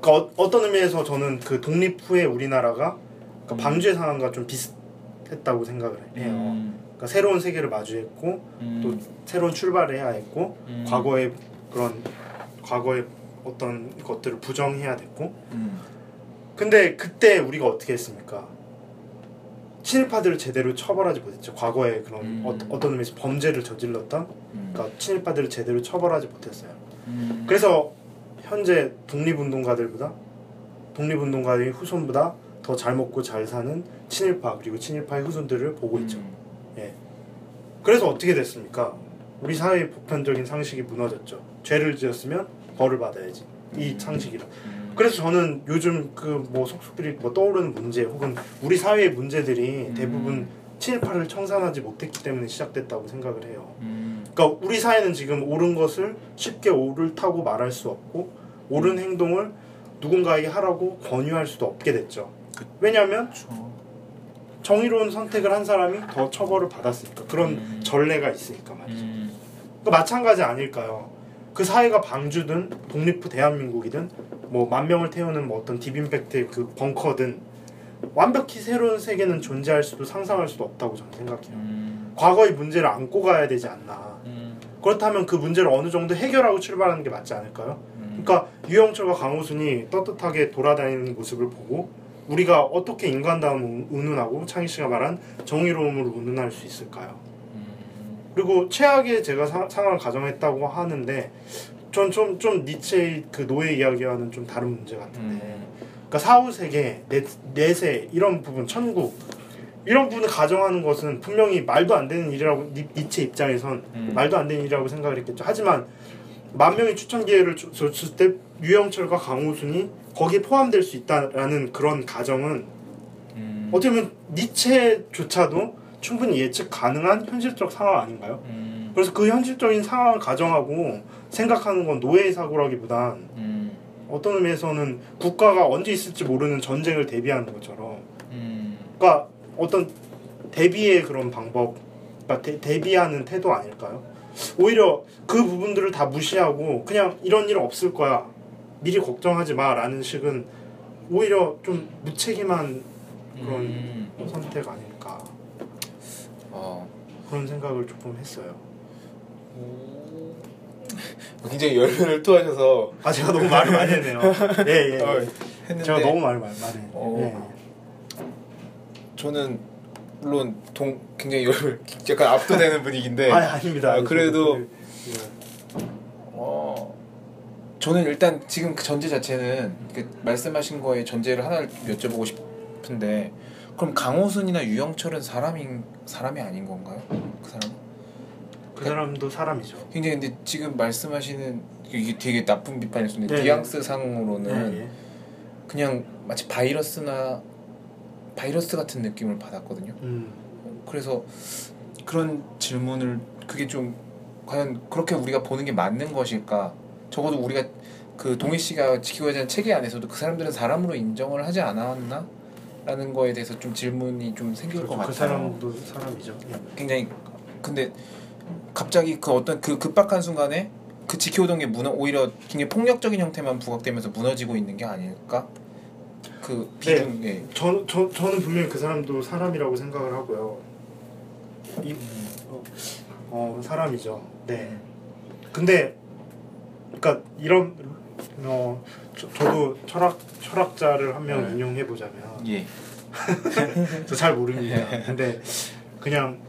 그러니까 어, 떤 의미에서 저는 그 독립 후에 우리나라가 그러니까 음. 방주의 상황과 좀 비슷했다고 생각을 해요. 음, 그러니까 새로운 세계를 마주했고 음, 또 새로운 출발을 해야 했고 음, 과거의 그런 과거의 어떤 것들을 부정해야 됐고 음, 근데 그때 우리가 어떻게 했습니까? 친일파들을 제대로 처벌하지 못했죠. 과거에 그런 음. 어, 어떤 의미에서 범죄를 저질렀던 음, 그러니까 친일파들을 제대로 처벌하지 못했어요. 음, 그래서 현재 독립운동가들보다 독립운동가의 후손보다 더 잘 먹고 잘 사는 친일파 그리고 친일파의 후손들을 보고 있죠. 음, 그래서 어떻게 됐습니까? 우리 사회의 보편적인 상식이 무너졌죠. 죄를 지었으면 벌을 받아야지. 이 음. 상식이라. 음, 그래서 저는 요즘 그 뭐 속속들이 뭐 떠오르는 문제 혹은 우리 사회의 문제들이 음. 대부분 친일파를 청산하지 못했기 때문에 시작됐다고 생각을 해요. 음, 그러니까 우리 사회는 지금 옳은 것을 쉽게 옳다고 말할 수 없고 옳은 행동을 누군가에게 하라고 권유할 수도 없게 됐죠. 그- 왜냐하면. 정의로운 선택을 한 사람이 더 처벌을 받았으니까 그런 음. 전례가 있으니까 말이죠. 음, 그 마찬가지 아닐까요? 그 사회가 방주든 독립후 대한민국이든 뭐 만 명을 태우는 뭐 어떤 딥임팩트의 그 벙커든 완벽히 새로운 세계는 존재할 수도 상상할 수도 없다고 저는 생각해요. 음, 과거의 문제를 안고 가야 되지 않나. 음, 그렇다면 그 문제를 어느 정도 해결하고 출발하는 게 맞지 않을까요? 음. 그러니까 유영철과 강호순이 떳떳하게 돌아다니는 모습을 보고 우리가 어떻게 인간다움을 운운하고 창희 씨가 말한 정의로움을 운운할 수 있을까요? 음, 그리고 최악의 제가 사- 상황을 가정했다고 하는데 전 좀 좀 니체의 그 노예 이야기와는 좀 다른 문제 같은데 음. 그러니까 사후 세계 내, 내세 이런 부분 천국 이런 부분을 가정하는 것은 분명히 말도 안 되는 일이라고 니, 니체 입장에선 음. 말도 안 되는 일이라고 생각을 했겠죠. 하지만 만 명의 추천 기회를 주- 줬을 때 유영철과 강호순이 거기에 포함될 수 있다라는 그런 가정은 음. 어떻게 보면 니체조차도 충분히 예측 가능한 현실적 상황 아닌가요? 음, 그래서 그 현실적인 상황을 가정하고 생각하는 건 노예의 사고라기보단 음, 어떤 의미에서는 국가가 언제 있을지 모르는 전쟁을 대비하는 것처럼 음, 그러니까 어떤 대비의 그런 방법 그러니까 대, 대비하는 태도 아닐까요? 오히려 그 부분들을 다 무시하고 그냥 이런 일 없을 거야 미리 걱정하지 마라는 식은 오히려 좀 무책임한 그런 음. 선택 아닐까 어. 그런 생각을 조금 했어요. 굉장히 열변을 토하셔서 아 제가 너무 말을 많이 했네요. 예 예. 어, 예. 했는데 제가 너무 말을 많이 많이. 어. 예. 저는 물론 동 굉장히 열 약간 압도되는 분위기인데 아 아닙니다. 아, 그래도 예. 어 저는 일단 지금 그 전제 자체는 그 말씀하신 거에 전제를 하나 여쭤보고 싶은데 그럼 강호순이나 유영철은 사람인 사람이 아닌 건가요? 그 사람? 그 사람도 사람이죠. 굉장히 근데 지금 말씀하시는 이게 되게 나쁜 비판일 수 있는데 네. 뉘앙스 상으로는 예, 예. 그냥 마치 바이러스나 바이러스 같은 느낌을 받았거든요. 음. 그래서 그런 질문을 그게 좀 과연 그렇게 우리가 보는 게 맞는 것일까? 적어도 우리가 그 동희 씨가 지키고자 하는 체계 안에서도 그 사람들은 사람으로 인정을 하지 않았나? 라는 거에 대해서 좀 질문이 좀 생길 것 그렇죠. 같아요. 그 사람도 사람이죠. 예. 굉장히 근데 갑자기 그 어떤 그 급박한 순간에 그 지켜오던 게 무너 오히려 굉장히 폭력적인 형태만 부각되면서 무너지고 있는 게 아닐까? 그 비중 네. 저, 저, 저는 분명히 그 사람도 사람이라고 생각을 하고요. 이, 어, 어, 사람이죠. 네. 근데, 그러니까 이런, 어, 저, 저도 철학, 철학자를 한명 네. 인용해 보자면, 예. 저 잘 모릅니다. 근데 그냥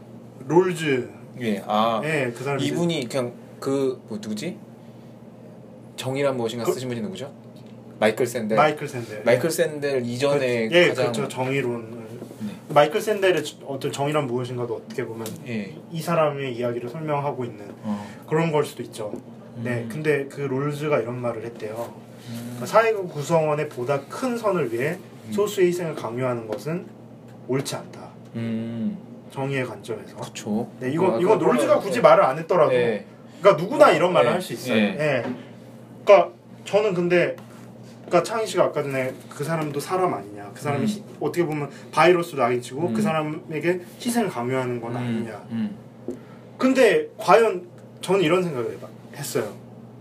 롤즈, 예. 아 예, 그 사람 이분이 그냥 그 뭐 누구지? 정의란 무엇인가 그- 쓰신 분이 누구죠? 마이클 샌델. 마이클 샌델. 마이클 샌델 이전에 그, 예, 가장 그렇죠. 정의론을. 네. 마이클 샌델의 어떤 정의란 무엇인가도 어떻게 보면 예. 이 사람의 이야기를 설명하고 있는 어. 그런 걸 수도 있죠. 네, 음. 근데 그 롤즈가 이런 말을 했대요. 음. 그러니까 사회국 구성원의 보다 큰 선을 위해 음. 소수의 희생을 강요하는 것은 옳지 않다. 음. 정의의 관점에서. 그쵸. 네, 이거 아, 이거 롤즈가 굳이 말을 안 했더라도, 예. 그러니까 누구나 이런 말을 네, 할수 있어요. 네. 예. 그러니까 저는 근데, 그러니까 창희 씨가 아까 전에 그 사람도 사람 아니냐, 그 사람이 음. 희- 어떻게 보면 바이러스도 낙인치고 음. 그 사람에게 희생을 강요하는 건 아니냐. 음. 근데 과연 저는 이런 생각을 해봐, 했어요.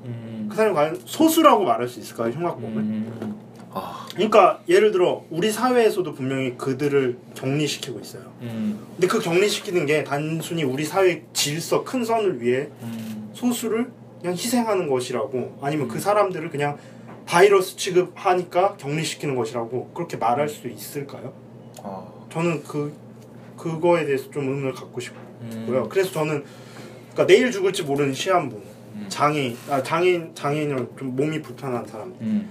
음. 그 사람이 과연 소수라고 말할 수 있을까요, 흉악 보면? 음. 아. 그러니까 예를 들어 우리 사회에서도 분명히 그들을 격리시키고 있어요. 음. 근데 그 격리시키는 게 단순히 우리 사회 질서 큰 선을 위해 음. 소수를 그냥 희생하는 것이라고 아니면 음. 그 사람들을 그냥 바이러스 취급하니까 격리시키는 것이라고 그렇게 말할 수 있을까요? 아. 저는 그 그거에 대해서 좀 의문을 갖고 싶고요. 음. 그래서 저는 그러니까 내일 죽을지 모르는 시한부, 음. 장애인, 아, 장애인 장애인은 좀 몸이 불편한 사람, 음.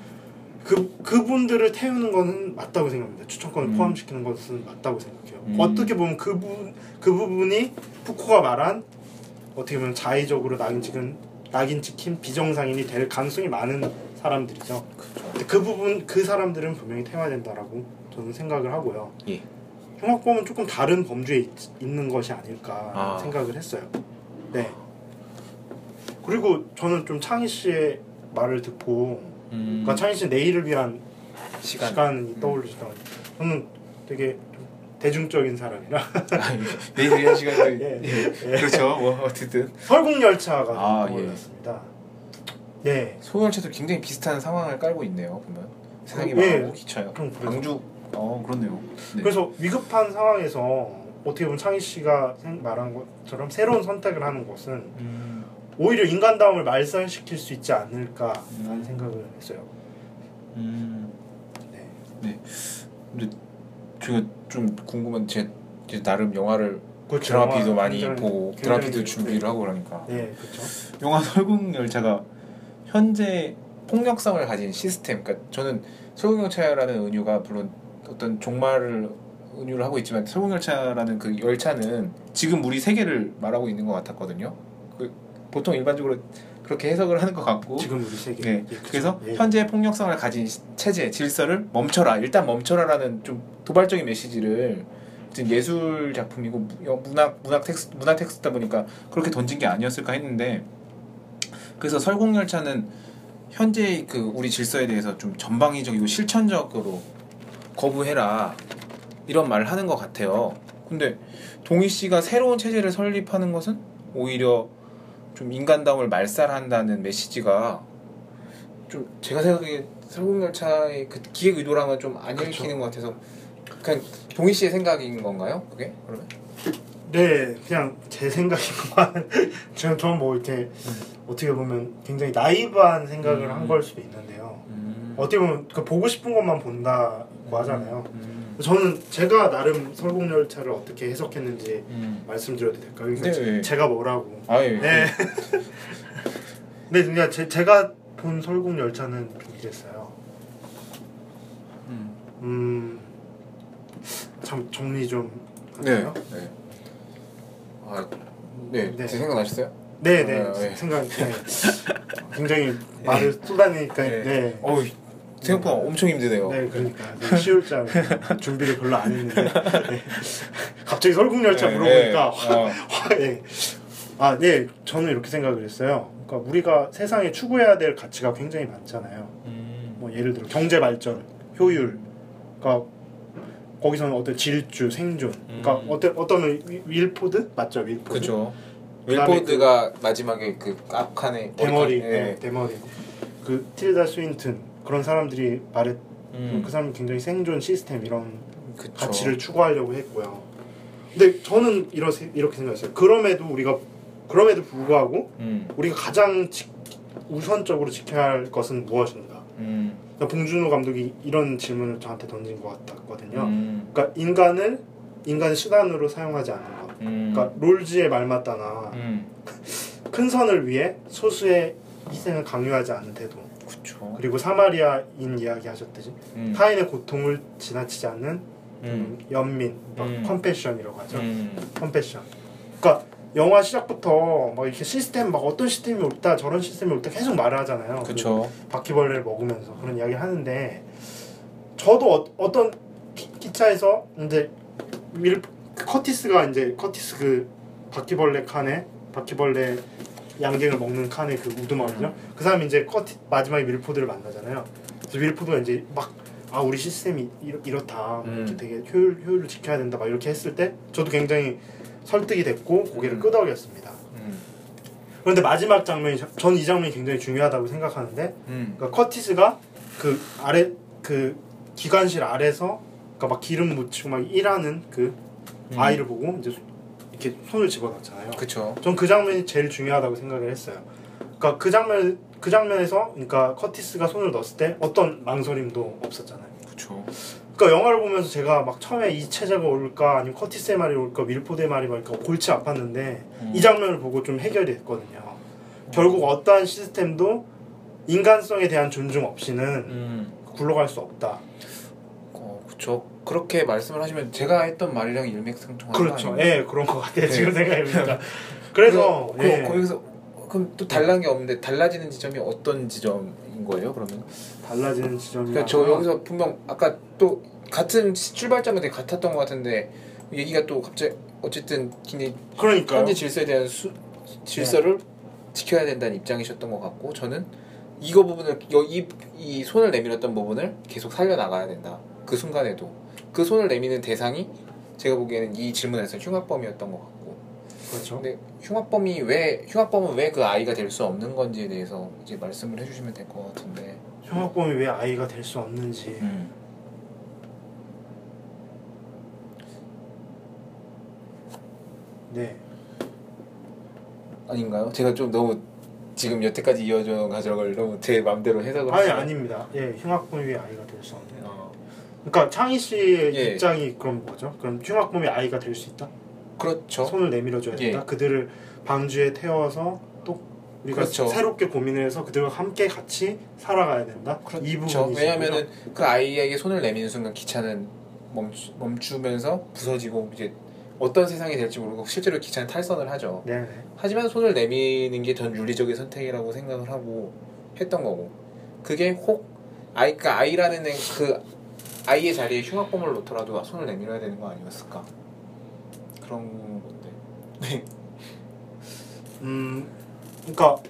그 그분들을 태우는 거는 맞다고 생각합니다. 추천권을 음. 포함시키는 것은 맞다고 생각해요. 음. 어떻게 보면 그분 그 부분이 푸코가 말한 어떻게 보면 자의적으로 낙인 찍은 낙인 찍힌 비정상인이 될 가능성이 많은 사람들이죠. 근데 그 부분 그 사람들은 분명히 태워야 된다라고 저는 생각을 하고요. 예. 흉악범은 조금 다른 범주에 있, 있는 것이 아닐까 아. 생각을 했어요. 네. 그리고 저는 좀 창희 씨의 말을 듣고 음. 그러니까 창희 씨 내일을 위한 시간. 시간이 떠올리시더라고요. 저는 되게 좀 대중적인 사람이라 내일 한 시간도 예, 예. 그렇죠. 뭐 어쨌든 설국열차가 아, 떠올랐습니다. 네. 소형열차도 굉장히 비슷한 상황을 깔고 있네요. 보면 세상이 네. 망하고 기차요. 광주 어 그렇네요. 네. 그래서 위급한 상황에서 어떻게 보면 창희 씨가 생- 말한 것처럼 새로운 선택을 하는 것은 음, 오히려 인간다움을 말살시킬 수 있지 않을까라는 음. 생각을 했어요. 음. 네. 근데 제가 좀 궁금한 제, 제 나름 영화를 그렇죠. 드라마피도 영화 많이 굉장히- 보고 굉장히- 드라마피도 준비를 하고 그러니까 네, 그렇죠. 영화 설국열차가 현재 폭력성을 가진 시스템 그러니까 저는 설국열차라는 은유가 물론 어떤 종말을 은유를 하고 있지만 설국열차라는 그 열차는 지금 우리 세계를 말하고 있는 것 같았거든요 그 보통 일반적으로 그렇게 해석을 하는 것 같고 지금 우리 세계. 네. 예. 그래서 예. 현재 폭력성을 가진 시- 체제 질서를 멈춰라 일단 멈춰라라는 좀 도발적인 메시지를 어쨌든 예술 작품이고 문학 문학 텍스트 문화 텍스트다 보니까 그렇게 던진 게 아니었을까 했는데 그래서 설국열차는 현재 그 우리 질서에 대해서 좀 전방위적이고 실천적으로 거부해라 이런 말을 하는 것 같아요. 근데 동희 씨가 새로운 체제를 설립하는 것은 오히려 좀 인간다움을 말살한다는 메시지가 좀 제가 생각하기에 설국열차의 그 기획 의도랑은 좀안 그쵸. 읽히는 것 같아서 그냥 동희 씨의 생각인 건가요? 그게 그러면? 네, 그냥 제 생각이구만. 저는 전뭐 이렇게 어떻게 보면 굉장히 나이브한 생각을 음. 한걸 수도 있는데요. 음. 어떻게 보면 그 보고 싶은 것만 본다고 하잖아요. 음. 저는 제가 나름 설국열차를 어떻게 해석했는지 음. 말씀드려도 될까요? 네, 그러니까 네. 제가 뭐라고. 아 예. 네. 네, 그냥 제, 제가 본 설국열차는 좀 이랬어요. 음. 음, 참 정리 좀 네. 할까요? 네. 아, 네. 네. 생각 나셨어요? 네, 네, 아, 네. 생각 네. 굉장히 말을 쏟아내니까 네. 네. 어우 생각보다 엄청 힘드네요. 네, 그러니까 되게 쉬울 줄 알고 준비를 별로 안 했는데 네. 갑자기 설국열차 네, 물어보니까 네. 어. 화, 네. 아, 네, 저는 이렇게 생각을 했어요. 그러니까 우리가 세상에 추구해야 될 가치가 굉장히 많잖아요. 음. 뭐 예를 들어 경제 발전, 효율, 그러니까 거기서는 어떤 질주, 생존, 그러니까 음. 어떤 어떤 윌- 윌포드 맞죠, 윌포드. 그죠. 윌포드가 마지막에 그 앞칸에 대머리, 네, 대머리. 그 틸다 스윈튼 그런 사람들이 말했 음. 그 사람이 굉장히 생존 시스템 이런 그쵸. 가치를 추구하려고 했고요. 근데 저는 이러, 이렇게 생각했어요. 그럼에도 우리가 그럼에도 불구하고 음. 우리가 가장 지- 우선적으로 지켜야 할 것은 무엇인가? 음. 그러니까 봉준호 감독이 이런 질문을 저한테 던진 것 같았거든요. 음. 그러니까 인간을 인간의 수단으로 사용하지 않는 것. 음. 그러니까 롤즈의 말 맞다나 음. 큰 선을 위해 소수의 희생을 강요하지 않는 태도. 그쵸. 그리고 사마리아인 이야기 하셨듯이 음. 타인의 고통을 지나치지 않는 음. 음, 연민, 막 음. 컴패션이라고 하죠. 음. 컴패션. 그러니까 영화 시작부터 막 이렇게 시스템 막 어떤 시스템이 옳다 저런 시스템이 옳다 계속 말을 하잖아요. 그쵸. 그 바퀴벌레를 먹으면서 그런 이야기를 하는데 저도 어, 떤 기차에서 이제 윌 커티스가 이제 커티스 그 바퀴벌레 칸에 바퀴벌레 양갱을 먹는 칸에 그 우두머리죠. 음. 그 사람이 이제 커티 마지막에 윌포드를 만나잖아요. 그래서 윌포드가 이제 막 아 우리 시스템이 이렇, 이렇다 음. 이렇게 되게 효율 효율을 지켜야 된다 막 이렇게 했을 때 저도 굉장히 설득이 됐고 고개를 음. 끄덕였습니다. 음. 그런데 마지막 장면이 전 이 장면이 굉장히 중요하다고 생각하는데 음. 그러니까 커티스가 그 아래 그 기관실 아래서 그러니까 막 기름 묻히고 막 일하는 그 음. 아이를 보고 이제 이렇게 손을 집어넣잖아요. 그쵸. 전그 장면이 제일 중요하다고 생각을 했어요. 그러니까 그 장면 그 장면에서 그러니까 커티스가 손을 넣었을 때 어떤 망설임도 없었잖아요. 그쵸. 그러니까 영화를 보면서 제가 막 처음에 이 체제가 옳을까 아니면 커티스의 말이 옳을까 밀포드의 말이 옳을까 골치 아팠는데 음. 이 장면을 보고 좀 해결이 됐거든요. 결국 어떠한 시스템도 인간성에 대한 존중 없이는 음. 굴러갈 수 없다. 어, 그쵸. 그렇게 말씀을 하시면 제가 했던 말이랑 일맥상통하는 그렇죠. 예, 그런 것 같아요. 네. 지금 생각해보니까. 그래서 그, 예, 거기서 그럼 또 달라는 게 없는데 달라지는 지점이 어떤 지점인 거예요? 그러면? 달라지는 지점이. 그러니까 저 여기서 분명 아까 또 같은 되게 같았던 것 같은데 얘기가 또 갑자기 어쨌든 그러니까 현재 질서에 대한 수, 질서를 지켜야 된다는 입장이셨던 것 같고 저는 이거 부분을 여- 이, 이 손을 내밀었던 부분을 계속 살려 나가야 된다. 그 순간에도 그 손을 내미는 대상이 제가 보기에는 이 질문에서 흉악범이었던 것 같고 그렇죠. 근데 흉악범이 왜 흉악범은 왜 그 아이가 될 수 없는 건지에 대해서 이제 말씀을 해주시면 될 것 같은데. 흉악범이 왜 아이가 될 수 없는지 음. 네 아닌가요? 제가 좀 너무 지금 여태까지 이어져 가져걸 너무 제 마음대로 해석을 아니 했어요. 아닙니다. 예 흉악범이 왜 아이가 될 수 없는 어, 그러니까 창희 씨의 예. 입장이 그럼 뭐죠? 그럼 흉악범이 아이가 될 수 있다? 그렇죠. 손을 내밀어줘야 된다. 예. 그들을 방주에 태워서 또 우리가 그렇죠. 새롭게 고민을 해서 그들과 함께 같이 살아가야 된다. 이 그렇죠. 부분이 왜냐하면은 그 아이에게 손을 내미는 순간 기차는 멈추, 멈추면서 부서지고 이제 어떤 세상이 될지 모르고 실제로 기차는 탈선을 하죠. 네네. 하지만 손을 내미는 게 전 윤리적인 선택이라고 생각을 하고 했던 거고 그게 혹 아이 그 아이라는 애- 그 아이의 자리에 흉악범을 놓더라도 손을 내밀어야 되는 거 아니었을까 그런 건데 네. 음, 그러니까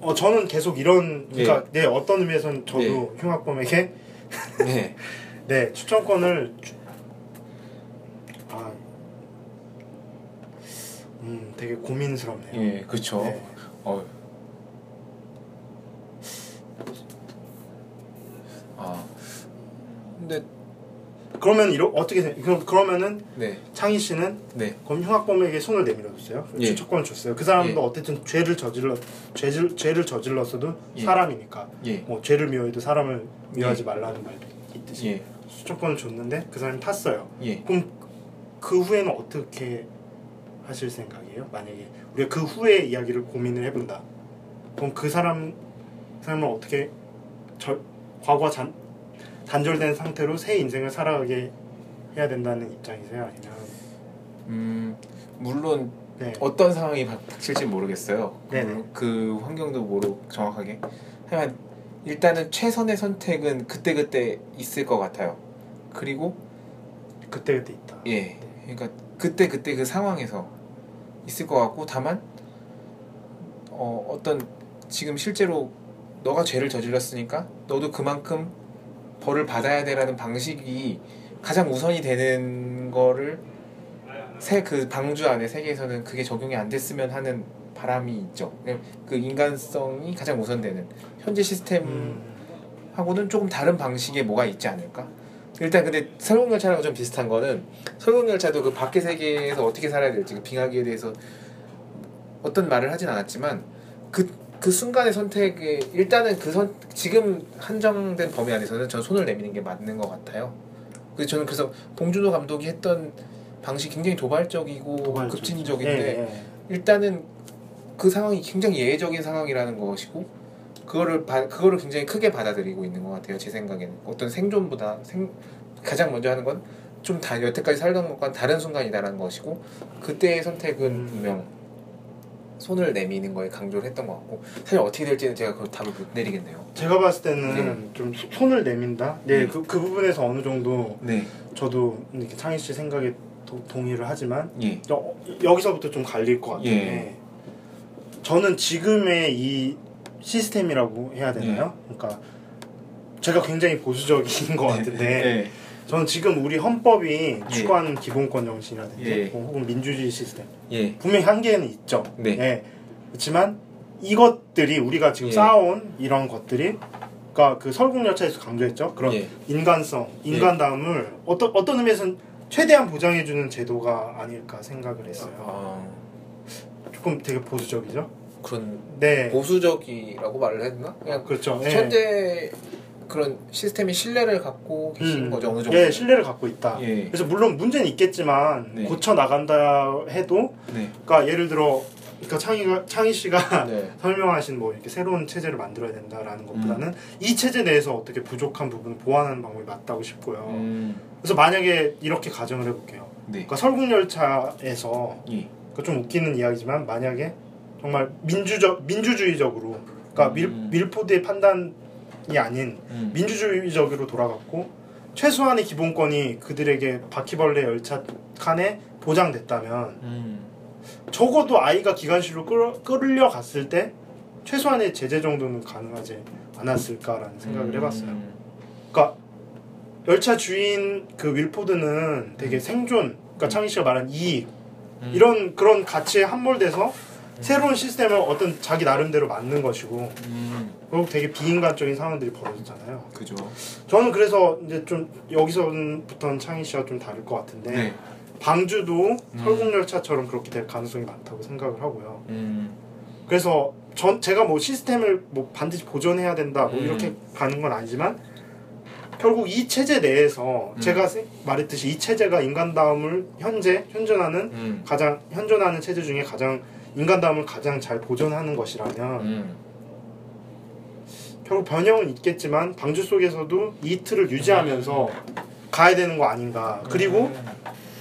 어 저는 계속 이런 그러니까 네, 어떤 의미에서는 저도 네. 흉악범에게 네. 네 추천권을 주... 아, 음, 되게 고민스럽네요. 예, 그렇죠. 네. 어. 아, 근데 그러면 이러 어떻게 생- 그럼 그러면은 네, 창희 씨는 네, 그럼 흉악범에게 손을 내밀어줬어요. 예. 추천권을 줬어요. 그 사람도 예. 어쨌든 죄를 저질러 죄를 죄를 저질렀어도 예. 사람이니까 예, 뭐 죄를 미워해도 사람을 미워하지 예. 말라는 말도 있듯이 예, 추천권을 줬는데 그 사람이 탔어요. 예. 그럼 그 후에는 어떻게 하실 생각이에요? 만약에 우리가 그 후의 이야기를 고민을 해본다. 그럼 그 사람 그 사람을 어떻게 절, 과거와 잔, 단절된 상태로 새 인생을 살아가게 해야 된다는 입장이세요? 아니면 음, 물론 네. 어떤 상황이 닥- 닥칠지 모르겠어요. 그, 그 환경도 모르고 정확하게. 하지만 일단은 최선의 선택은 그때 그때 있을 것 같아요. 그리고 그때 그때 있다. 예, 그러니까 그때 그때 그 상황에서 있을 것 같고 다만 어, 어떤 지금 실제로 너가 죄를 저질렀으니까 너도 그만큼 벌을 받아야 돼라는 방식이 가장 우선이 되는 거를 새 그 방주 안에 세계에서는 그게 적용이 안 됐으면 하는 바람이 있죠. 그 인간성이 가장 우선되는 현재 시스템 음, 하고는 조금 다른 방식의 뭐가 있지 않을까? 일단 근데 설국열차랑 좀 비슷한 거는 설국열차도 그 밖의 세계에서 어떻게 살아야 될지 그 빙하기에 대해서 어떤 말을 하진 않았지만 그, 그 순간의 선택에 일단은 그 선, 지금 한정된 범위 안에서는 전 손을 내미는 게 맞는 것 같아요. 그 저는 그래서 봉준호 감독이 했던 방식이 굉장히 도발적이고 도발적이죠. 급진적인데 예, 예. 일단은 그 상황이 굉장히 예외적인 상황이라는 것이고 그거를 바, 그거를 굉장히 크게 받아들이고 있는 것 같아요 제 생각에는 어떤 생존보다 생, 가장 먼저 하는 건 좀 다 여태까지 살던 것과는 다른 순간이다라는 것이고 그때의 선택은 음. 분명 손을 내미는 거에 강조를 했던 것 같고 사실 어떻게 될지는 제가 그 답을 못 내리겠네요. 제가 봤을 때는 좀 소- 손을 내민다. 네, 네. 그, 그 부분에서 어느 정도 네, 저도 이렇게 창희 씨 생각에 도- 동의를 하지만 예, 여, 여기서부터 좀 갈릴 것 같은데 예. 저는 지금의 이 시스템이라고 해야 되나요? 그러니까 제가 굉장히 보수적인 것 같은데 네, 저는 지금 우리 헌법이 추구하는 기본권 정신이라든지 예. 뭐 혹은 민주주의 시스템 예, 분명히 한계는 있죠. 네. 예. 그렇지만 이것들이 우리가 지금 예. 쌓아온 이런 것들이 그러니까 그 설국열차에서 강조했죠. 그런 예. 인간성, 인간다움을 어떤 어떤 의미에서는 최대한 보장해주는 제도가 아닐까 생각을 했어요. 아, 조금 되게 보수적이죠. 그런 네, 보수적이라고 말을 되나? 그냥 그렇죠. 예. 현재 그런 시스템이 신뢰를 갖고 계신 음, 거죠 어느 정도. 예, 신뢰를 갖고 있다. 예. 그래서 물론 문제는 있겠지만 네. 고쳐 나간다 해도, 네. 그러니까 예를 들어, 그러니까 창희가 창희 씨가 네. 설명하신 뭐 이렇게 새로운 체제를 만들어야 된다라는 것보다는 음. 이 체제 내에서 어떻게 부족한 부분을 보완하는 방법이 맞다고 싶고요. 음. 그래서 만약에 이렇게 가정을 해볼게요. 네. 그러니까 설국열차에서 예. 그좀 웃기는 이야기지만 만약에 정말 민주적 민주주의적으로 그러니까 밀, 음. 밀포드의 판단 이 아닌 음. 민주주의적으로 돌아갔고 최소한의 기본권이 그들에게 바퀴벌레 열차 칸에 보장됐다면 음. 적어도 아이가 기관실로 끌어, 끌려갔을 때 최소한의 제재 정도는 가능하지 않았을까라는 생각을 해봤어요. 음. 그러니까 열차 주인 그 윌포드는 되게 음. 생존, 그러니까 음. 창희 씨가 말한 이익, 음. 이런 그런 가치에 함몰돼서 새로운 시스템을 어떤 자기 나름대로 만든 것이고 음, 결국 되게 비인간적인 상황들이 벌어졌잖아요. 그죠. 저는 그래서 이제 좀 여기서부터는 창희 씨가 좀 다를 것 같은데 네. 방주도 설국열차처럼 그렇게 될 가능성이 많다고 생각을 하고요. 음, 그래서 전 제가 뭐 시스템을 뭐 반드시 보존해야 된다 뭐 음. 이렇게 가는 건 아니지만 결국 이 체제 내에서 음. 제가 세- 말했듯이 이 체제가 인간다움을 현재 현존하는 음, 가장 현존하는 체제 중에 가장 인간다움을 가장 잘 보존하는 것이라면 음, 결국 변형은 있겠지만 방주 속에서도 이 틀을 유지하면서 가야 되는 거 아닌가 그리고 음.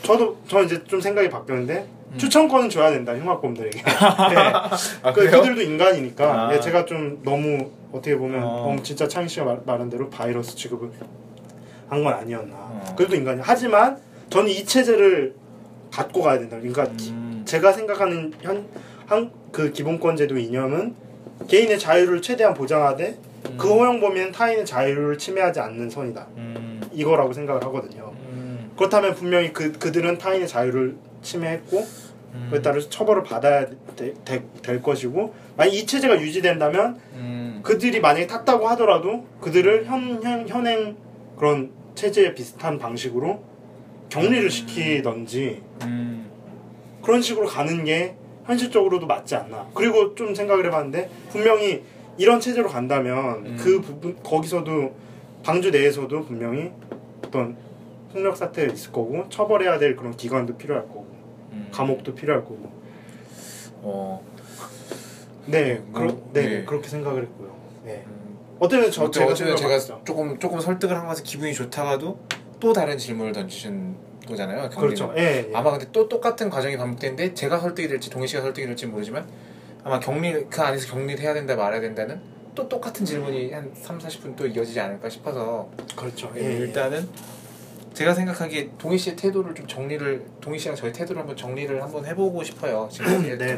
저도 저 이제 좀 생각이 바뀌었는데 음. 추천권은 줘야 된다 흉악범들에게 네. 아, 그, 그래요? 그들도 인간이니까 아. 예, 제가 좀 너무 어떻게 보면 어. 어, 진짜 창희 씨가 말, 말한 대로 바이러스 취급을 한 건 아니었나 어. 그래도 인간이 하지만 저는 이 체제를 갖고 가야 된다 그러니까 음, 제가 생각하는 현, 한, 그 기본권제도 이념은 개인의 자유를 최대한 보장하되 그 허용 범위는 타인의 자유를 침해하지 않는 선이다. 음, 이거라고 생각을 하거든요. 음, 그렇다면 분명히 그, 그들은 타인의 자유를 침해했고 음, 그에 따라서 처벌을 받아야 되- 되- 될 것이고 만약 이 체제가 유지된다면 음, 그들이 만약에 탔다고 하더라도 그들을 현, 현, 현행 그런 체제에 비슷한 방식으로 격리를 시키던지 음, 그런 식으로 가는 게 현실적으로도 맞지 않나 그리고 좀 생각을 해봤는데 분명히 이런 체제로 간다면 음. 그 부분 거기서도 방주 내에서도 분명히 어떤 폭력 사태가 있을 거고 처벌해야 될 그런 기관도 필요할 거고 음. 감옥도 필요할 거고 어, 네, 음, 그러, 뭐, 네, 네. 그렇게 생각을 했고요. 네. 음, 어때요? 저 제가 제가. 조금 조금 설득을 한 것에 기분이 좋다가도 또 다른 질문을 던지신 거잖아요. 경리는. 그렇죠. 예, 예. 아마 근데 또 똑같은 과정이 반복되는데 제가 설득이 될지 동희 씨가 설득이 될지 모르지만 아마 격리 그 안에서 격리를 해야 된다 말아야 된다는 또 똑같은 질문이 한 3, 40분 또 이어지지 않을까 싶어서 그렇죠. 예, 예, 예. 일단은 제가 생각하기에 동희 씨의 태도를 좀 정리를 동희 씨랑 저의 태도를 한번 정리를 한번 해보고 싶어요. 지금 네, 네.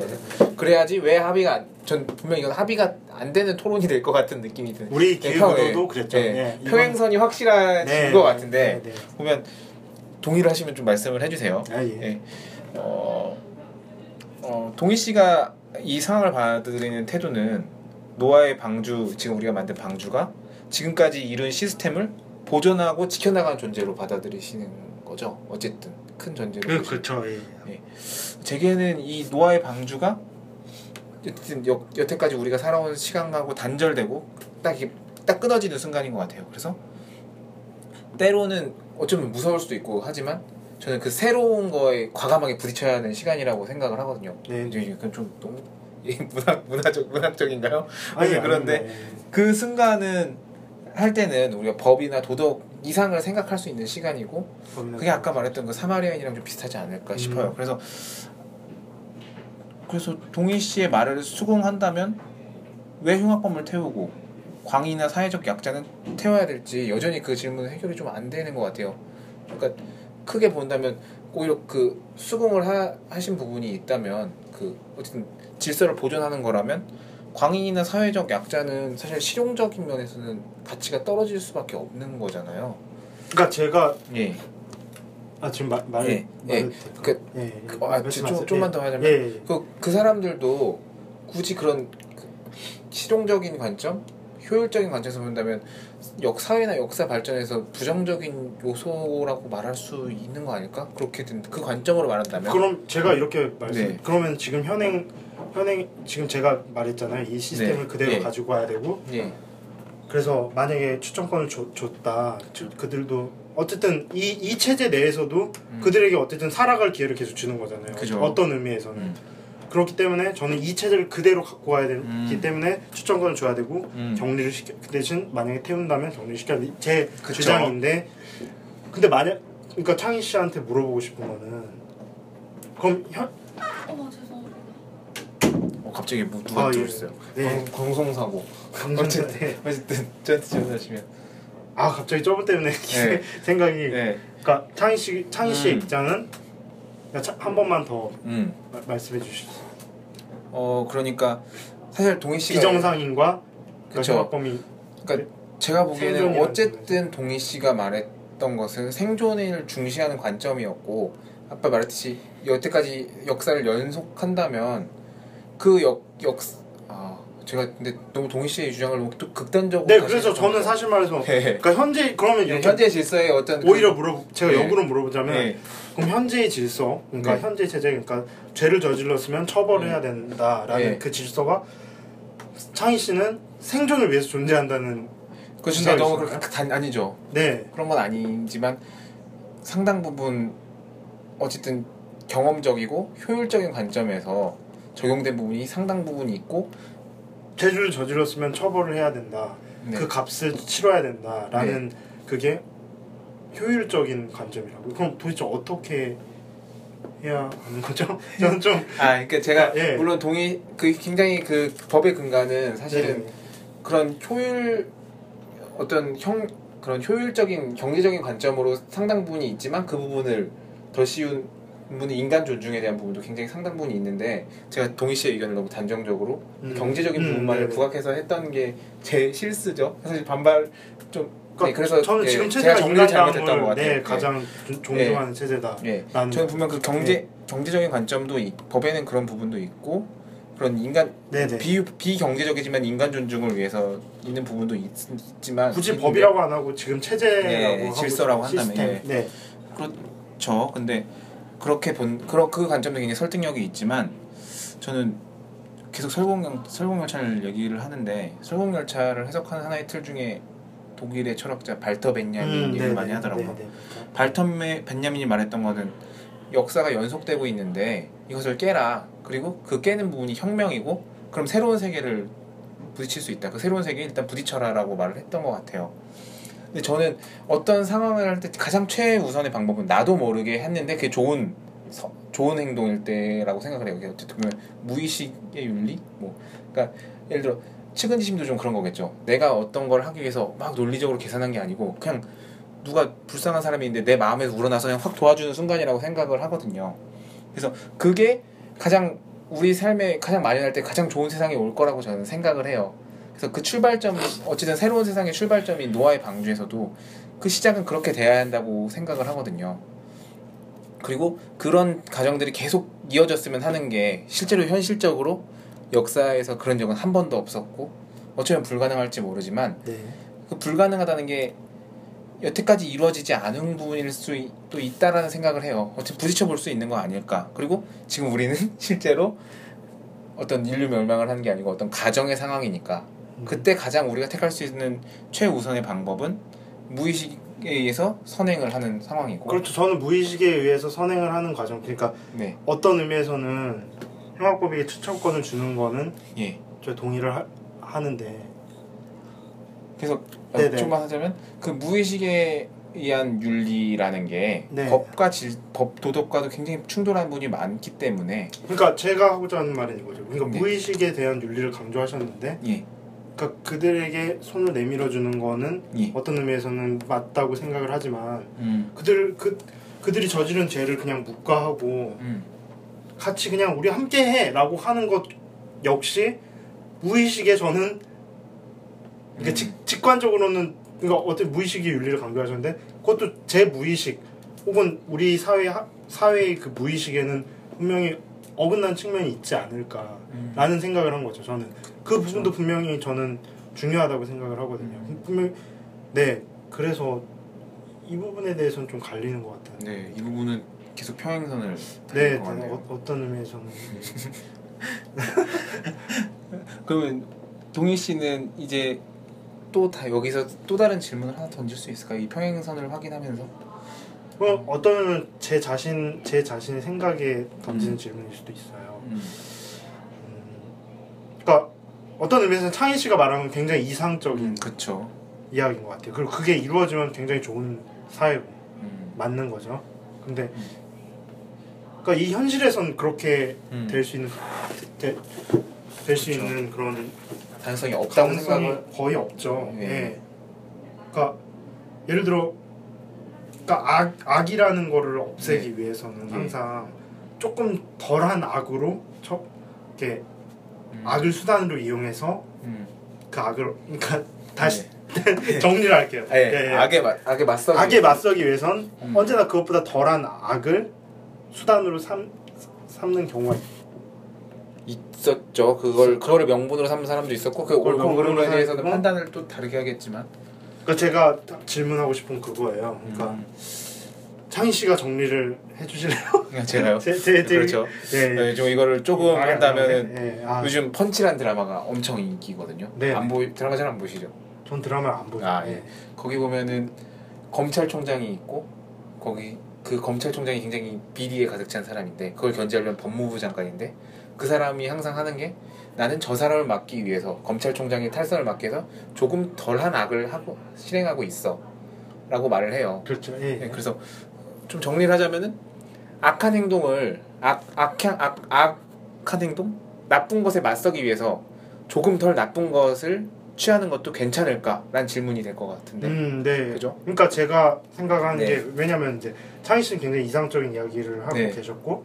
그래야지 왜 합의가 안- 전 분명 히 이건 합의가 안 되는 토론이 될 것 같은 느낌이 드는. 우리 네, 기획도도 평- 그랬죠. 예, 예, 이건- 평행선이 확실하신 네, 것 같은데 네, 네. 보면 동의를 하시면 좀 말씀을 해주세요. 아, 예. 예. 어, 어, 동희 씨가 이 상황을 받아들이는 태도는 노아의 방주 지금 우리가 만든 방주가 지금까지 이룬 시스템을 보존하고 지켜나가는 존재로 받아들이시는 거죠. 어쨌든 큰 존재로. 그, 보시는. 그렇죠. 예. 제게는 이 노아의 방주가 어쨌든 여, 여태까지 우리가 살아온 시간하고 단절되고 딱, 이렇게 딱 끊어지는 순간인 것 같아요. 그래서 때로는 어쩌면 무서울 수도 있고 하지만 저는 그 새로운 거에 과감하게 부딪혀야 하는 시간이라고 생각을 하거든요. 네. 이건 좀 너무 이 문학 문화적 문학적인가요? 아니, 그런데 아니, 네. 그 순간은 할 때는 우리가 법이나 도덕 이상을 생각할 수 있는 시간이고 그게 아까 말했던 그 사마리아인이랑 좀 비슷하지 않을까 싶어요. 음. 그래서 그래서 동희 씨의 말을 수긍한다면 왜 흉악범을 태우고 광이나 사회적 약자는 태워야 될지 여전히 그 질문은 해결이 좀 안 되는 것 같아요. 그러니까 크게 본다면 오히려 그 수긍을 하, 하신 부분이 있다면 그 어쨌든 질서를 보존하는 거라면 광인이나 사회적 약자는 사실 실용적인 면에서는 가치가 떨어질 수밖에 없는 거잖아요. 그러니까 제가 예. 아 지금 말 말. 예, 말- 예. 그, 예, 예. 그, 아. 좀, 좀만 더 예. 하자면 예, 예. 그, 그 사람들도 굳이 그런 그 실용적인 관점, 효율적인 관점에서 본다면 역 사회나 역사 발전에서 부정적인 요소라고 말할 수 있는 거 아닐까? 그렇게 된, 그 관점으로 말한다면 그럼 제가 이렇게 말씀. 네. 그러면 지금 현행 현행 지금 제가 말했잖아요. 이 시스템을 네. 그대로 예. 가지고 와야 되고 예, 그래서 만약에 추천권을 줬, 줬다. 저- 그들도 어쨌든 이, 이 체제 내에서도 음. 그들에게 어쨌든 살아갈 기회를 계속 주는 거잖아요. 그죠. 어떤 의미에서는. 음. 그렇기 때문에 저는 이 체제를 그대로 갖고 와야 되기 음. 때문에 추천권을 줘야 되고 음. 격리를 시켜 그 대신 만약에 태운다면 격리를 시켜야 돼. 제 그쵸. 주장인데 근데 만약 그러니까 창희 씨한테 물어보고 싶은 거는 그럼 현 어머 죄송합니다. 어, 갑자기 뭐 누가 아, 예. 들어오셨어요? 네. 방, 방송사고. 어쨌든 어쨌든 저한테 전화하시면. 아 갑자기 저번 때문에 네. 생각이 네. 그러니까 창희 씨 창희 씨의 음. 입장은 한 번만 더 음. 마- 말씀해 주시죠. 어 그러니까 사실 동희 씨가 비정상인과. 흉악범이 그러니까 제가 보기에는 어쨌든 동희 씨가 말했던 것은 생존을 중시하는 관점이었고 아까 말했듯이 여태까지 역사를 연속한다면 그 역역 아 제가 근데 너무 동희 씨의 주장을 너무 또 극단적으로 네, 그래서 저는 것 사실 말해서. 네. 그러니까 현재 그러면 네, 이렇게 현재 질서의 어떤 오히려 물어 제가 네. 역으로 물어보자면 네. 그럼 현재의 질서, 그러니까 네. 현재 체제, 그러니까 죄를 저질렀으면 처벌해야 된다라는 네. 그 질서가 창희 씨는 생존을 위해서 존재한다는 그 생각이 너무? 그렇게 단 아니죠. 네, 그런 건 아니지만 상당 부분 어쨌든 경험적이고 효율적인 관점에서 적용된 부분이 상당 부분이 있고 죄를 저질렀으면 처벌을 해야 된다. 네. 그 값을 치러야 된다라는 그게 효율적인 관점이라고. 그럼 도대체 어떻게 해야 하는 거죠? 저는 좀 아, 그러니까 제가 예. 물론 동의 그 굉장히 그 법의 근간은 사실은 네. 그런 효율 어떤 형 그런 효율적인 경제적인 관점으로 상당 부분이 있지만 그 부분을 더 씌운 부분은 인간 존중에 대한 부분도 굉장히 상당 부분이 있는데 제가 동희 씨의 의견을 너무 단정적으로 음. 경제적인 음, 부분만을 네네. 부각해서 했던 게 제 실수죠. 사실 반발 좀 그러니까 네, 그래서 저는 예, 지금 제가 체제가 정리를 잘못했던 것 같아요. 네, 예. 가장 존- 존중하는 체제다. 예. 라는 저는 분명 그 경제 네. 경제적인 관점도 이, 법에는 그런 부분도 있고 그런 인간 네네. 비 비경제적이지만 인간 존중을 위해서 있는 부분도 있, 지만 굳이 법이라고 안 하고 지금 체제라고 네, 하고 질서라고 시스템. 한다면, 예. 네. 그렇죠. 근데 그렇게 본 그런 그 관점도 굉장히 설득력이 있지만 저는 계속 설공 설공열차를 얘기를 하는데 설공열차를 해석하는 하나의 틀 중에 독일의 철학자 발터 벤야민 음, 얘기를 네네. 많이 하더라고요. 네네. 발터 벤야민이 말했던 거는 역사가 연속되고 있는데 이것을 깨라. 그리고 그 깨는 부분이 혁명이고 그럼 새로운 세계를 부딪힐 수 있다. 그 새로운 세계에 일단 부딪혀라라고 말을 했던 것 같아요. 근데 저는 어떤 상황을 할 때 가장 최우선의 방법은 나도 모르게 했는데 그게 좋은 서- 좋은 행동일 때라고 생각을 해요. 보면 무의식의 윤리, 뭐 그러니까 예를 들어 측은지심도 좀 그런 거겠죠. 내가 어떤 걸 하기 위해서 막 논리적으로 계산한 게 아니고 그냥 누가 불쌍한 사람이 있는데 내 마음에서 우러나서 그냥 확 도와주는 순간이라고 생각을 하거든요. 그래서 그게 가장 우리 삶에 가장 마련할 때 가장 좋은 세상이 올 거라고 저는 생각을 해요. 그래서 그 출발점 어쨌든 새로운 세상의 출발점인 노아의 방주에서도 그 시작은 그렇게 돼야 한다고 생각을 하거든요. 그리고 그런 가정들이 계속 이어졌으면 하는 게 실제로 현실적으로 역사에서 그런 적은 한 번도 없었고 어쩌면 불가능할지 모르지만 네. 그 불가능하다는 게 여태까지 이루어지지 않은 부분일 수도 있다라는 생각을 해요. 어쨌든 부딪혀 볼 수 있는 거 아닐까. 그리고 지금 우리는 실제로 어떤 인류 멸망을 하는 게 아니고 어떤 가정의 상황이니까 그때 가장 우리가 택할 수 있는 최우선의 방법은 무의식에 의해서 선행을 하는 상황이고. 그렇죠. 저는 무의식에 의해서 선행을 하는 과정. 그러니까 네, 어떤 의미에서는 형학법에게 추천권을 주는 거는 예. 저 동의를 하, 하는데 그래서 네네. 좀만 하자면 그 무의식에 의한 윤리라는 게 네. 법과 질, 법 도덕과도 굉장히 충돌하는 부분이 많기 때문에 그러니까 제가 하고자 하는 말은 이거죠. 그러니까 네. 무의식에 대한 윤리를 강조하셨는데 예, 그러니까 그들에게 손을 내밀어 주는 거는 예. 어떤 의미에서는 맞다고 생각을 하지만 음, 그들 그 그들이 저지른 죄를 그냥 묵과하고 음, 같이 그냥 우리 함께 해라고 하는 것 역시 무의식에 저는 그러니까 음. 직, 직관적으로는 그러니까 어떤 무의식의 윤리를 강조하셨는데 그것도 제 무의식 혹은 우리 사회 하- 사회의 그 무의식에는 분명히 어긋난 측면이 있지 않을까라는 음. 생각을 한 거죠. 저는 그 부분도 분명히 저는 중요하다고 생각을 하거든요. 분명 네 그래서 이 부분에 대해서는 좀 갈리는 것 같아요. 네, 이 부분은 계속 평행선을 네. 어, 어떤 의미에서는 그러면 동희 씨는 이제 또 다 여기서 또 다른 질문을 하나 던질 수 있을까요? 이 평행선을 확인하면서 어, 어떤 의미는 제 자신 제 자신의 생각에 던지는 음. 질문일 수도 있어요. 음, 음, 그러니까 어떤 의미에서는 창희 씨가 말하는 건 굉장히 이상적인 음, 그렇죠. 이야기인 것 같아요. 그리고 그게 이루어지면 굉장히 좋은 사회고 음, 맞는 거죠. 근데 그러니까 이 현실에선 그렇게 음. 될수 있는 될 수. 있는 그런 가능성이 없다고 생각을 거의 없죠. 예. 예. 그러니까 예를 들어 그러니까 악, 악이라는 거를 없애기 위해서는 예. 항상 조금 덜한 악으로 저, 이렇게 음, 악을 수단으로 이용해서 음, 그 악을 그러니까 다시 네. 정리를 할게요. 예, 예, 예. 악에 맞 악에 맞서 악에 맞서기 위해선 음. 언제나 그것보다 덜한 악을 수단으로 삼, 삼는 경우가 있었죠. 그걸 그거를 명분으로 삼는 사람도 있었고 그 옳고 그름에 대해서는. 판단을 또 다르게 하겠지만. 그러니까 제가 딱 질문하고 싶은 그거예요. 그러니까 음. 창희 씨가 정리를 해주실래요? 그냥 제가요. 제, 제, 제, 그렇죠. 네. 네, 좀 이거를 조금 말이 안 한다면은 나오네. 네. 아, 요즘 펀치란 드라마가 엄청 인기거든요. 네. 안 보이 드라마 잘 안 보시죠? 전 드라마를 안 보죠. 아, 네. 예. 거기 보면은 검찰총장이 있고 거기 그 검찰총장이 굉장히 비리에 가득 찬 사람인데 그걸 견제하려면 법무부 장관인데 그 사람이 항상 하는 게 나는 저 사람을 막기 위해서 검찰총장의 탈선을 막기 위해서 조금 덜한 악을 하고 실행하고 있어 라고 말을 해요. 그렇죠. 예. 네, 그래서 좀 정리를 하자면은 악한 행동을 악 악한 악 악한 행동 나쁜 것에 맞서기 위해서 조금 덜 나쁜 것을 취하는 것도 괜찮을까라는 질문이 될 것 같은데 음, 네. 그죠? 그러니까 제가 생각하는 네. 게 왜냐면 이제 창희 씨는 굉장히 이상적인 이야기를 하고 네. 계셨고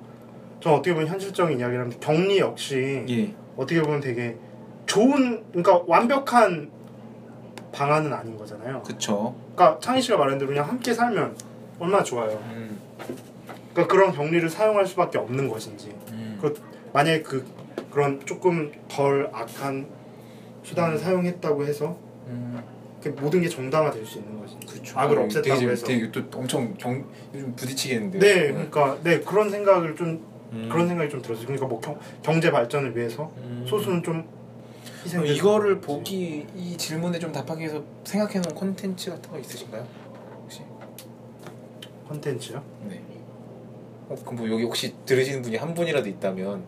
전 어떻게 보면 현실적인 이야기를 하는데 격리 역시 예 어떻게 보면 되게 좋은 그러니까 완벽한 방안은 아닌 거잖아요. 그쵸 그러니까 창희 씨가 말한 대로 그냥 함께 살면 얼마나 좋아요. 음, 그러니까 그런 격리를 사용할 수밖에 없는 것인지 음. 그 만약에 그 그런 조금 덜 악한 수단을 음. 사용했다고 해서 음, 그 모든 게 정당화될 수 있는 것인지 그쵸 악을 되게, 없앴다고 좀- 해서 되게 또 엄청 경 요즘 부딪히겠는데 네 그러니까 네 그런 생각을 좀 음. 그런 생각이 좀 들었어요. 그러니까 뭐 경, 경제 발전을 위해서 음. 소수는 좀. 이거를 보기 이 질문에 좀 답하기 위해서 생각해 놓은 콘텐츠 같은 거 있으신가요? 콘텐츠요? 네. 어, 그럼 뭐 여기 혹시 들으시는 분이 한 분이라도 있다면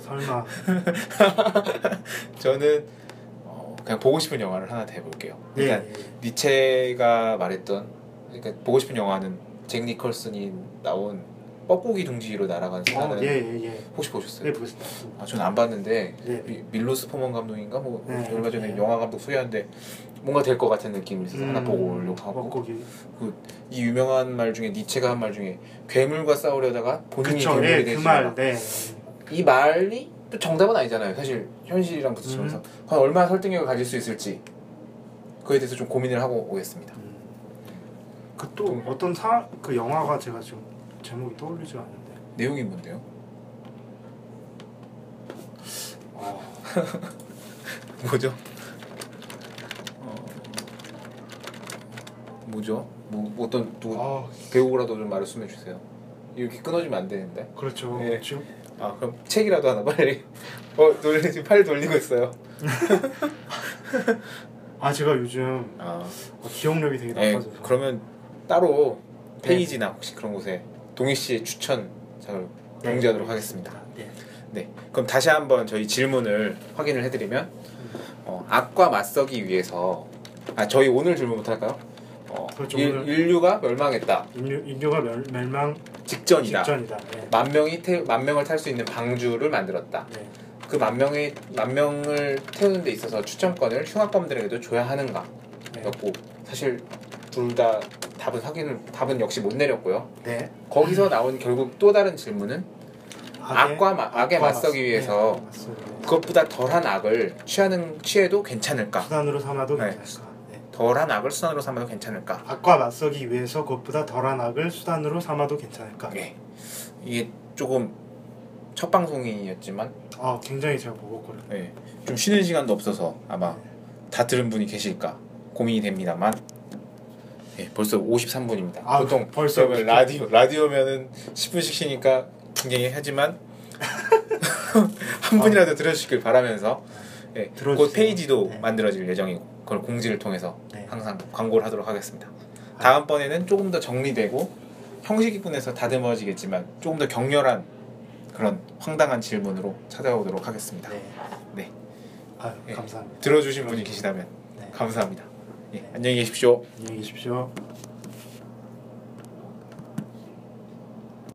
설마 저는 어, 그냥 보고 싶은 영화를 하나 더 해볼게요. 예, 일단 예. 니체가 말했던 그러니까 보고 싶은 영화는 잭 니컬슨이 나온 뻐꾸기 둥지로 날아간 어, 수다는 예예예. 예, 혹시 보셨어요? 예, 보겠습니다. 아, 저는 안 봤는데 예. 미- 밀로스 포먼 감독인가 뭐 네, 얼마 전에 네. 영화 감독 소개하는데 뭔가 될 것 같은 느낌이 있어서 하나 음, 보고 오려고 하고 거기 이 유명한 말 중에 니체가 한 말 중에 괴물과 싸우려다가 본인이 그쵸 괴물이 예, 되지 그 말. 네. 이 말이 또 정답은 아니잖아요. 사실 현실이랑 부딪히면서 음. 과연 얼마나 설득력을 가질 수 있을지 그에 대해서 좀 고민을 하고 오겠습니다. 그또 어떤 사 그 영화가 제가 지금 제목이 떠올리지가 않는데. 내용이 뭔데요? 어, 뭐죠? 뭐죠? 뭐뭐 어떤 누구 아 배우라도 좀 말씀해 주세요. 이렇게 끊어지면 안 되는데. 그렇죠. 예. 지금 아 그럼 책이라도 하나 빨리. 어 돌리 지금 팔 돌리고 있어요. 아 제가 요즘 아 어, 기억력이 되게 네, 나빠져서. 그러면 따로 페이지나 혹시 그런 곳에 동희 씨의 추천 작을 네. 공지하도록 하겠습니다. 네. 네, 그럼 다시 한번 저희 질문을 확인을 해드리면 어, 악과 맞서기 위해서 아 저희 오늘 질문부터 할까요? 어, 그렇죠, 일, 오늘. 인류가 멸망했다 인류 인류가 멸, 멸망 직전이다. 직전이다. 네. 만 명이 태, 만 명을 탈 수 있는 방주를 만들었다. 네. 그만 명의 만 명을 태우는 데 있어서 추천권을 흉악범들에게도 줘야 하는가? 네. 였고 사실 둘 다 답은 확인을 답은 역시 못 내렸고요. 네. 거기서 나온 결국 또 다른 질문은 악과 마- 악에 맞서기 위해서 네, 맞서기 위해서. 그것보다 덜한 악을 취하는 취해도 괜찮을까? 수단으로 삼아도 네. 괜찮을까? 네. 덜한 악을 수단으로 삼아도 괜찮을까? 악과 맞서기 위해서 그것보다 덜한 악을 수단으로 삼아도 괜찮을까? 예. 이게 조금 첫 방송이었지만 아 굉장히 제가 무겁거든요. 예. 좀 쉬는 시간도 없어서 아마 다 들은 분이 계실까 고민이 됩니다만 예, 벌써 53분입니다. 아, 보통 벌써 그러면 50분? 라디오 라디오면은 10분씩 쉬니까 굉장히 하지만 한 분이라도 들어주시길 바라면서 예, 곧. 페이지도 네. 만들어질 예정이고 그걸 공지를 통해서 네. 항상 광고를 하도록 하겠습니다. 다음번에는 조금 더 정리되고 형식이분에서 다듬어지겠지만 조금 더 격렬한 그런 황당한 질문으로 찾아오도록 하겠습니다. 네. 네. 아유 예. 감사합니다. 들어주신 분이 계시다면 네. 감사합니다. 예, 안녕히 계십시오. 안녕히 계십시오.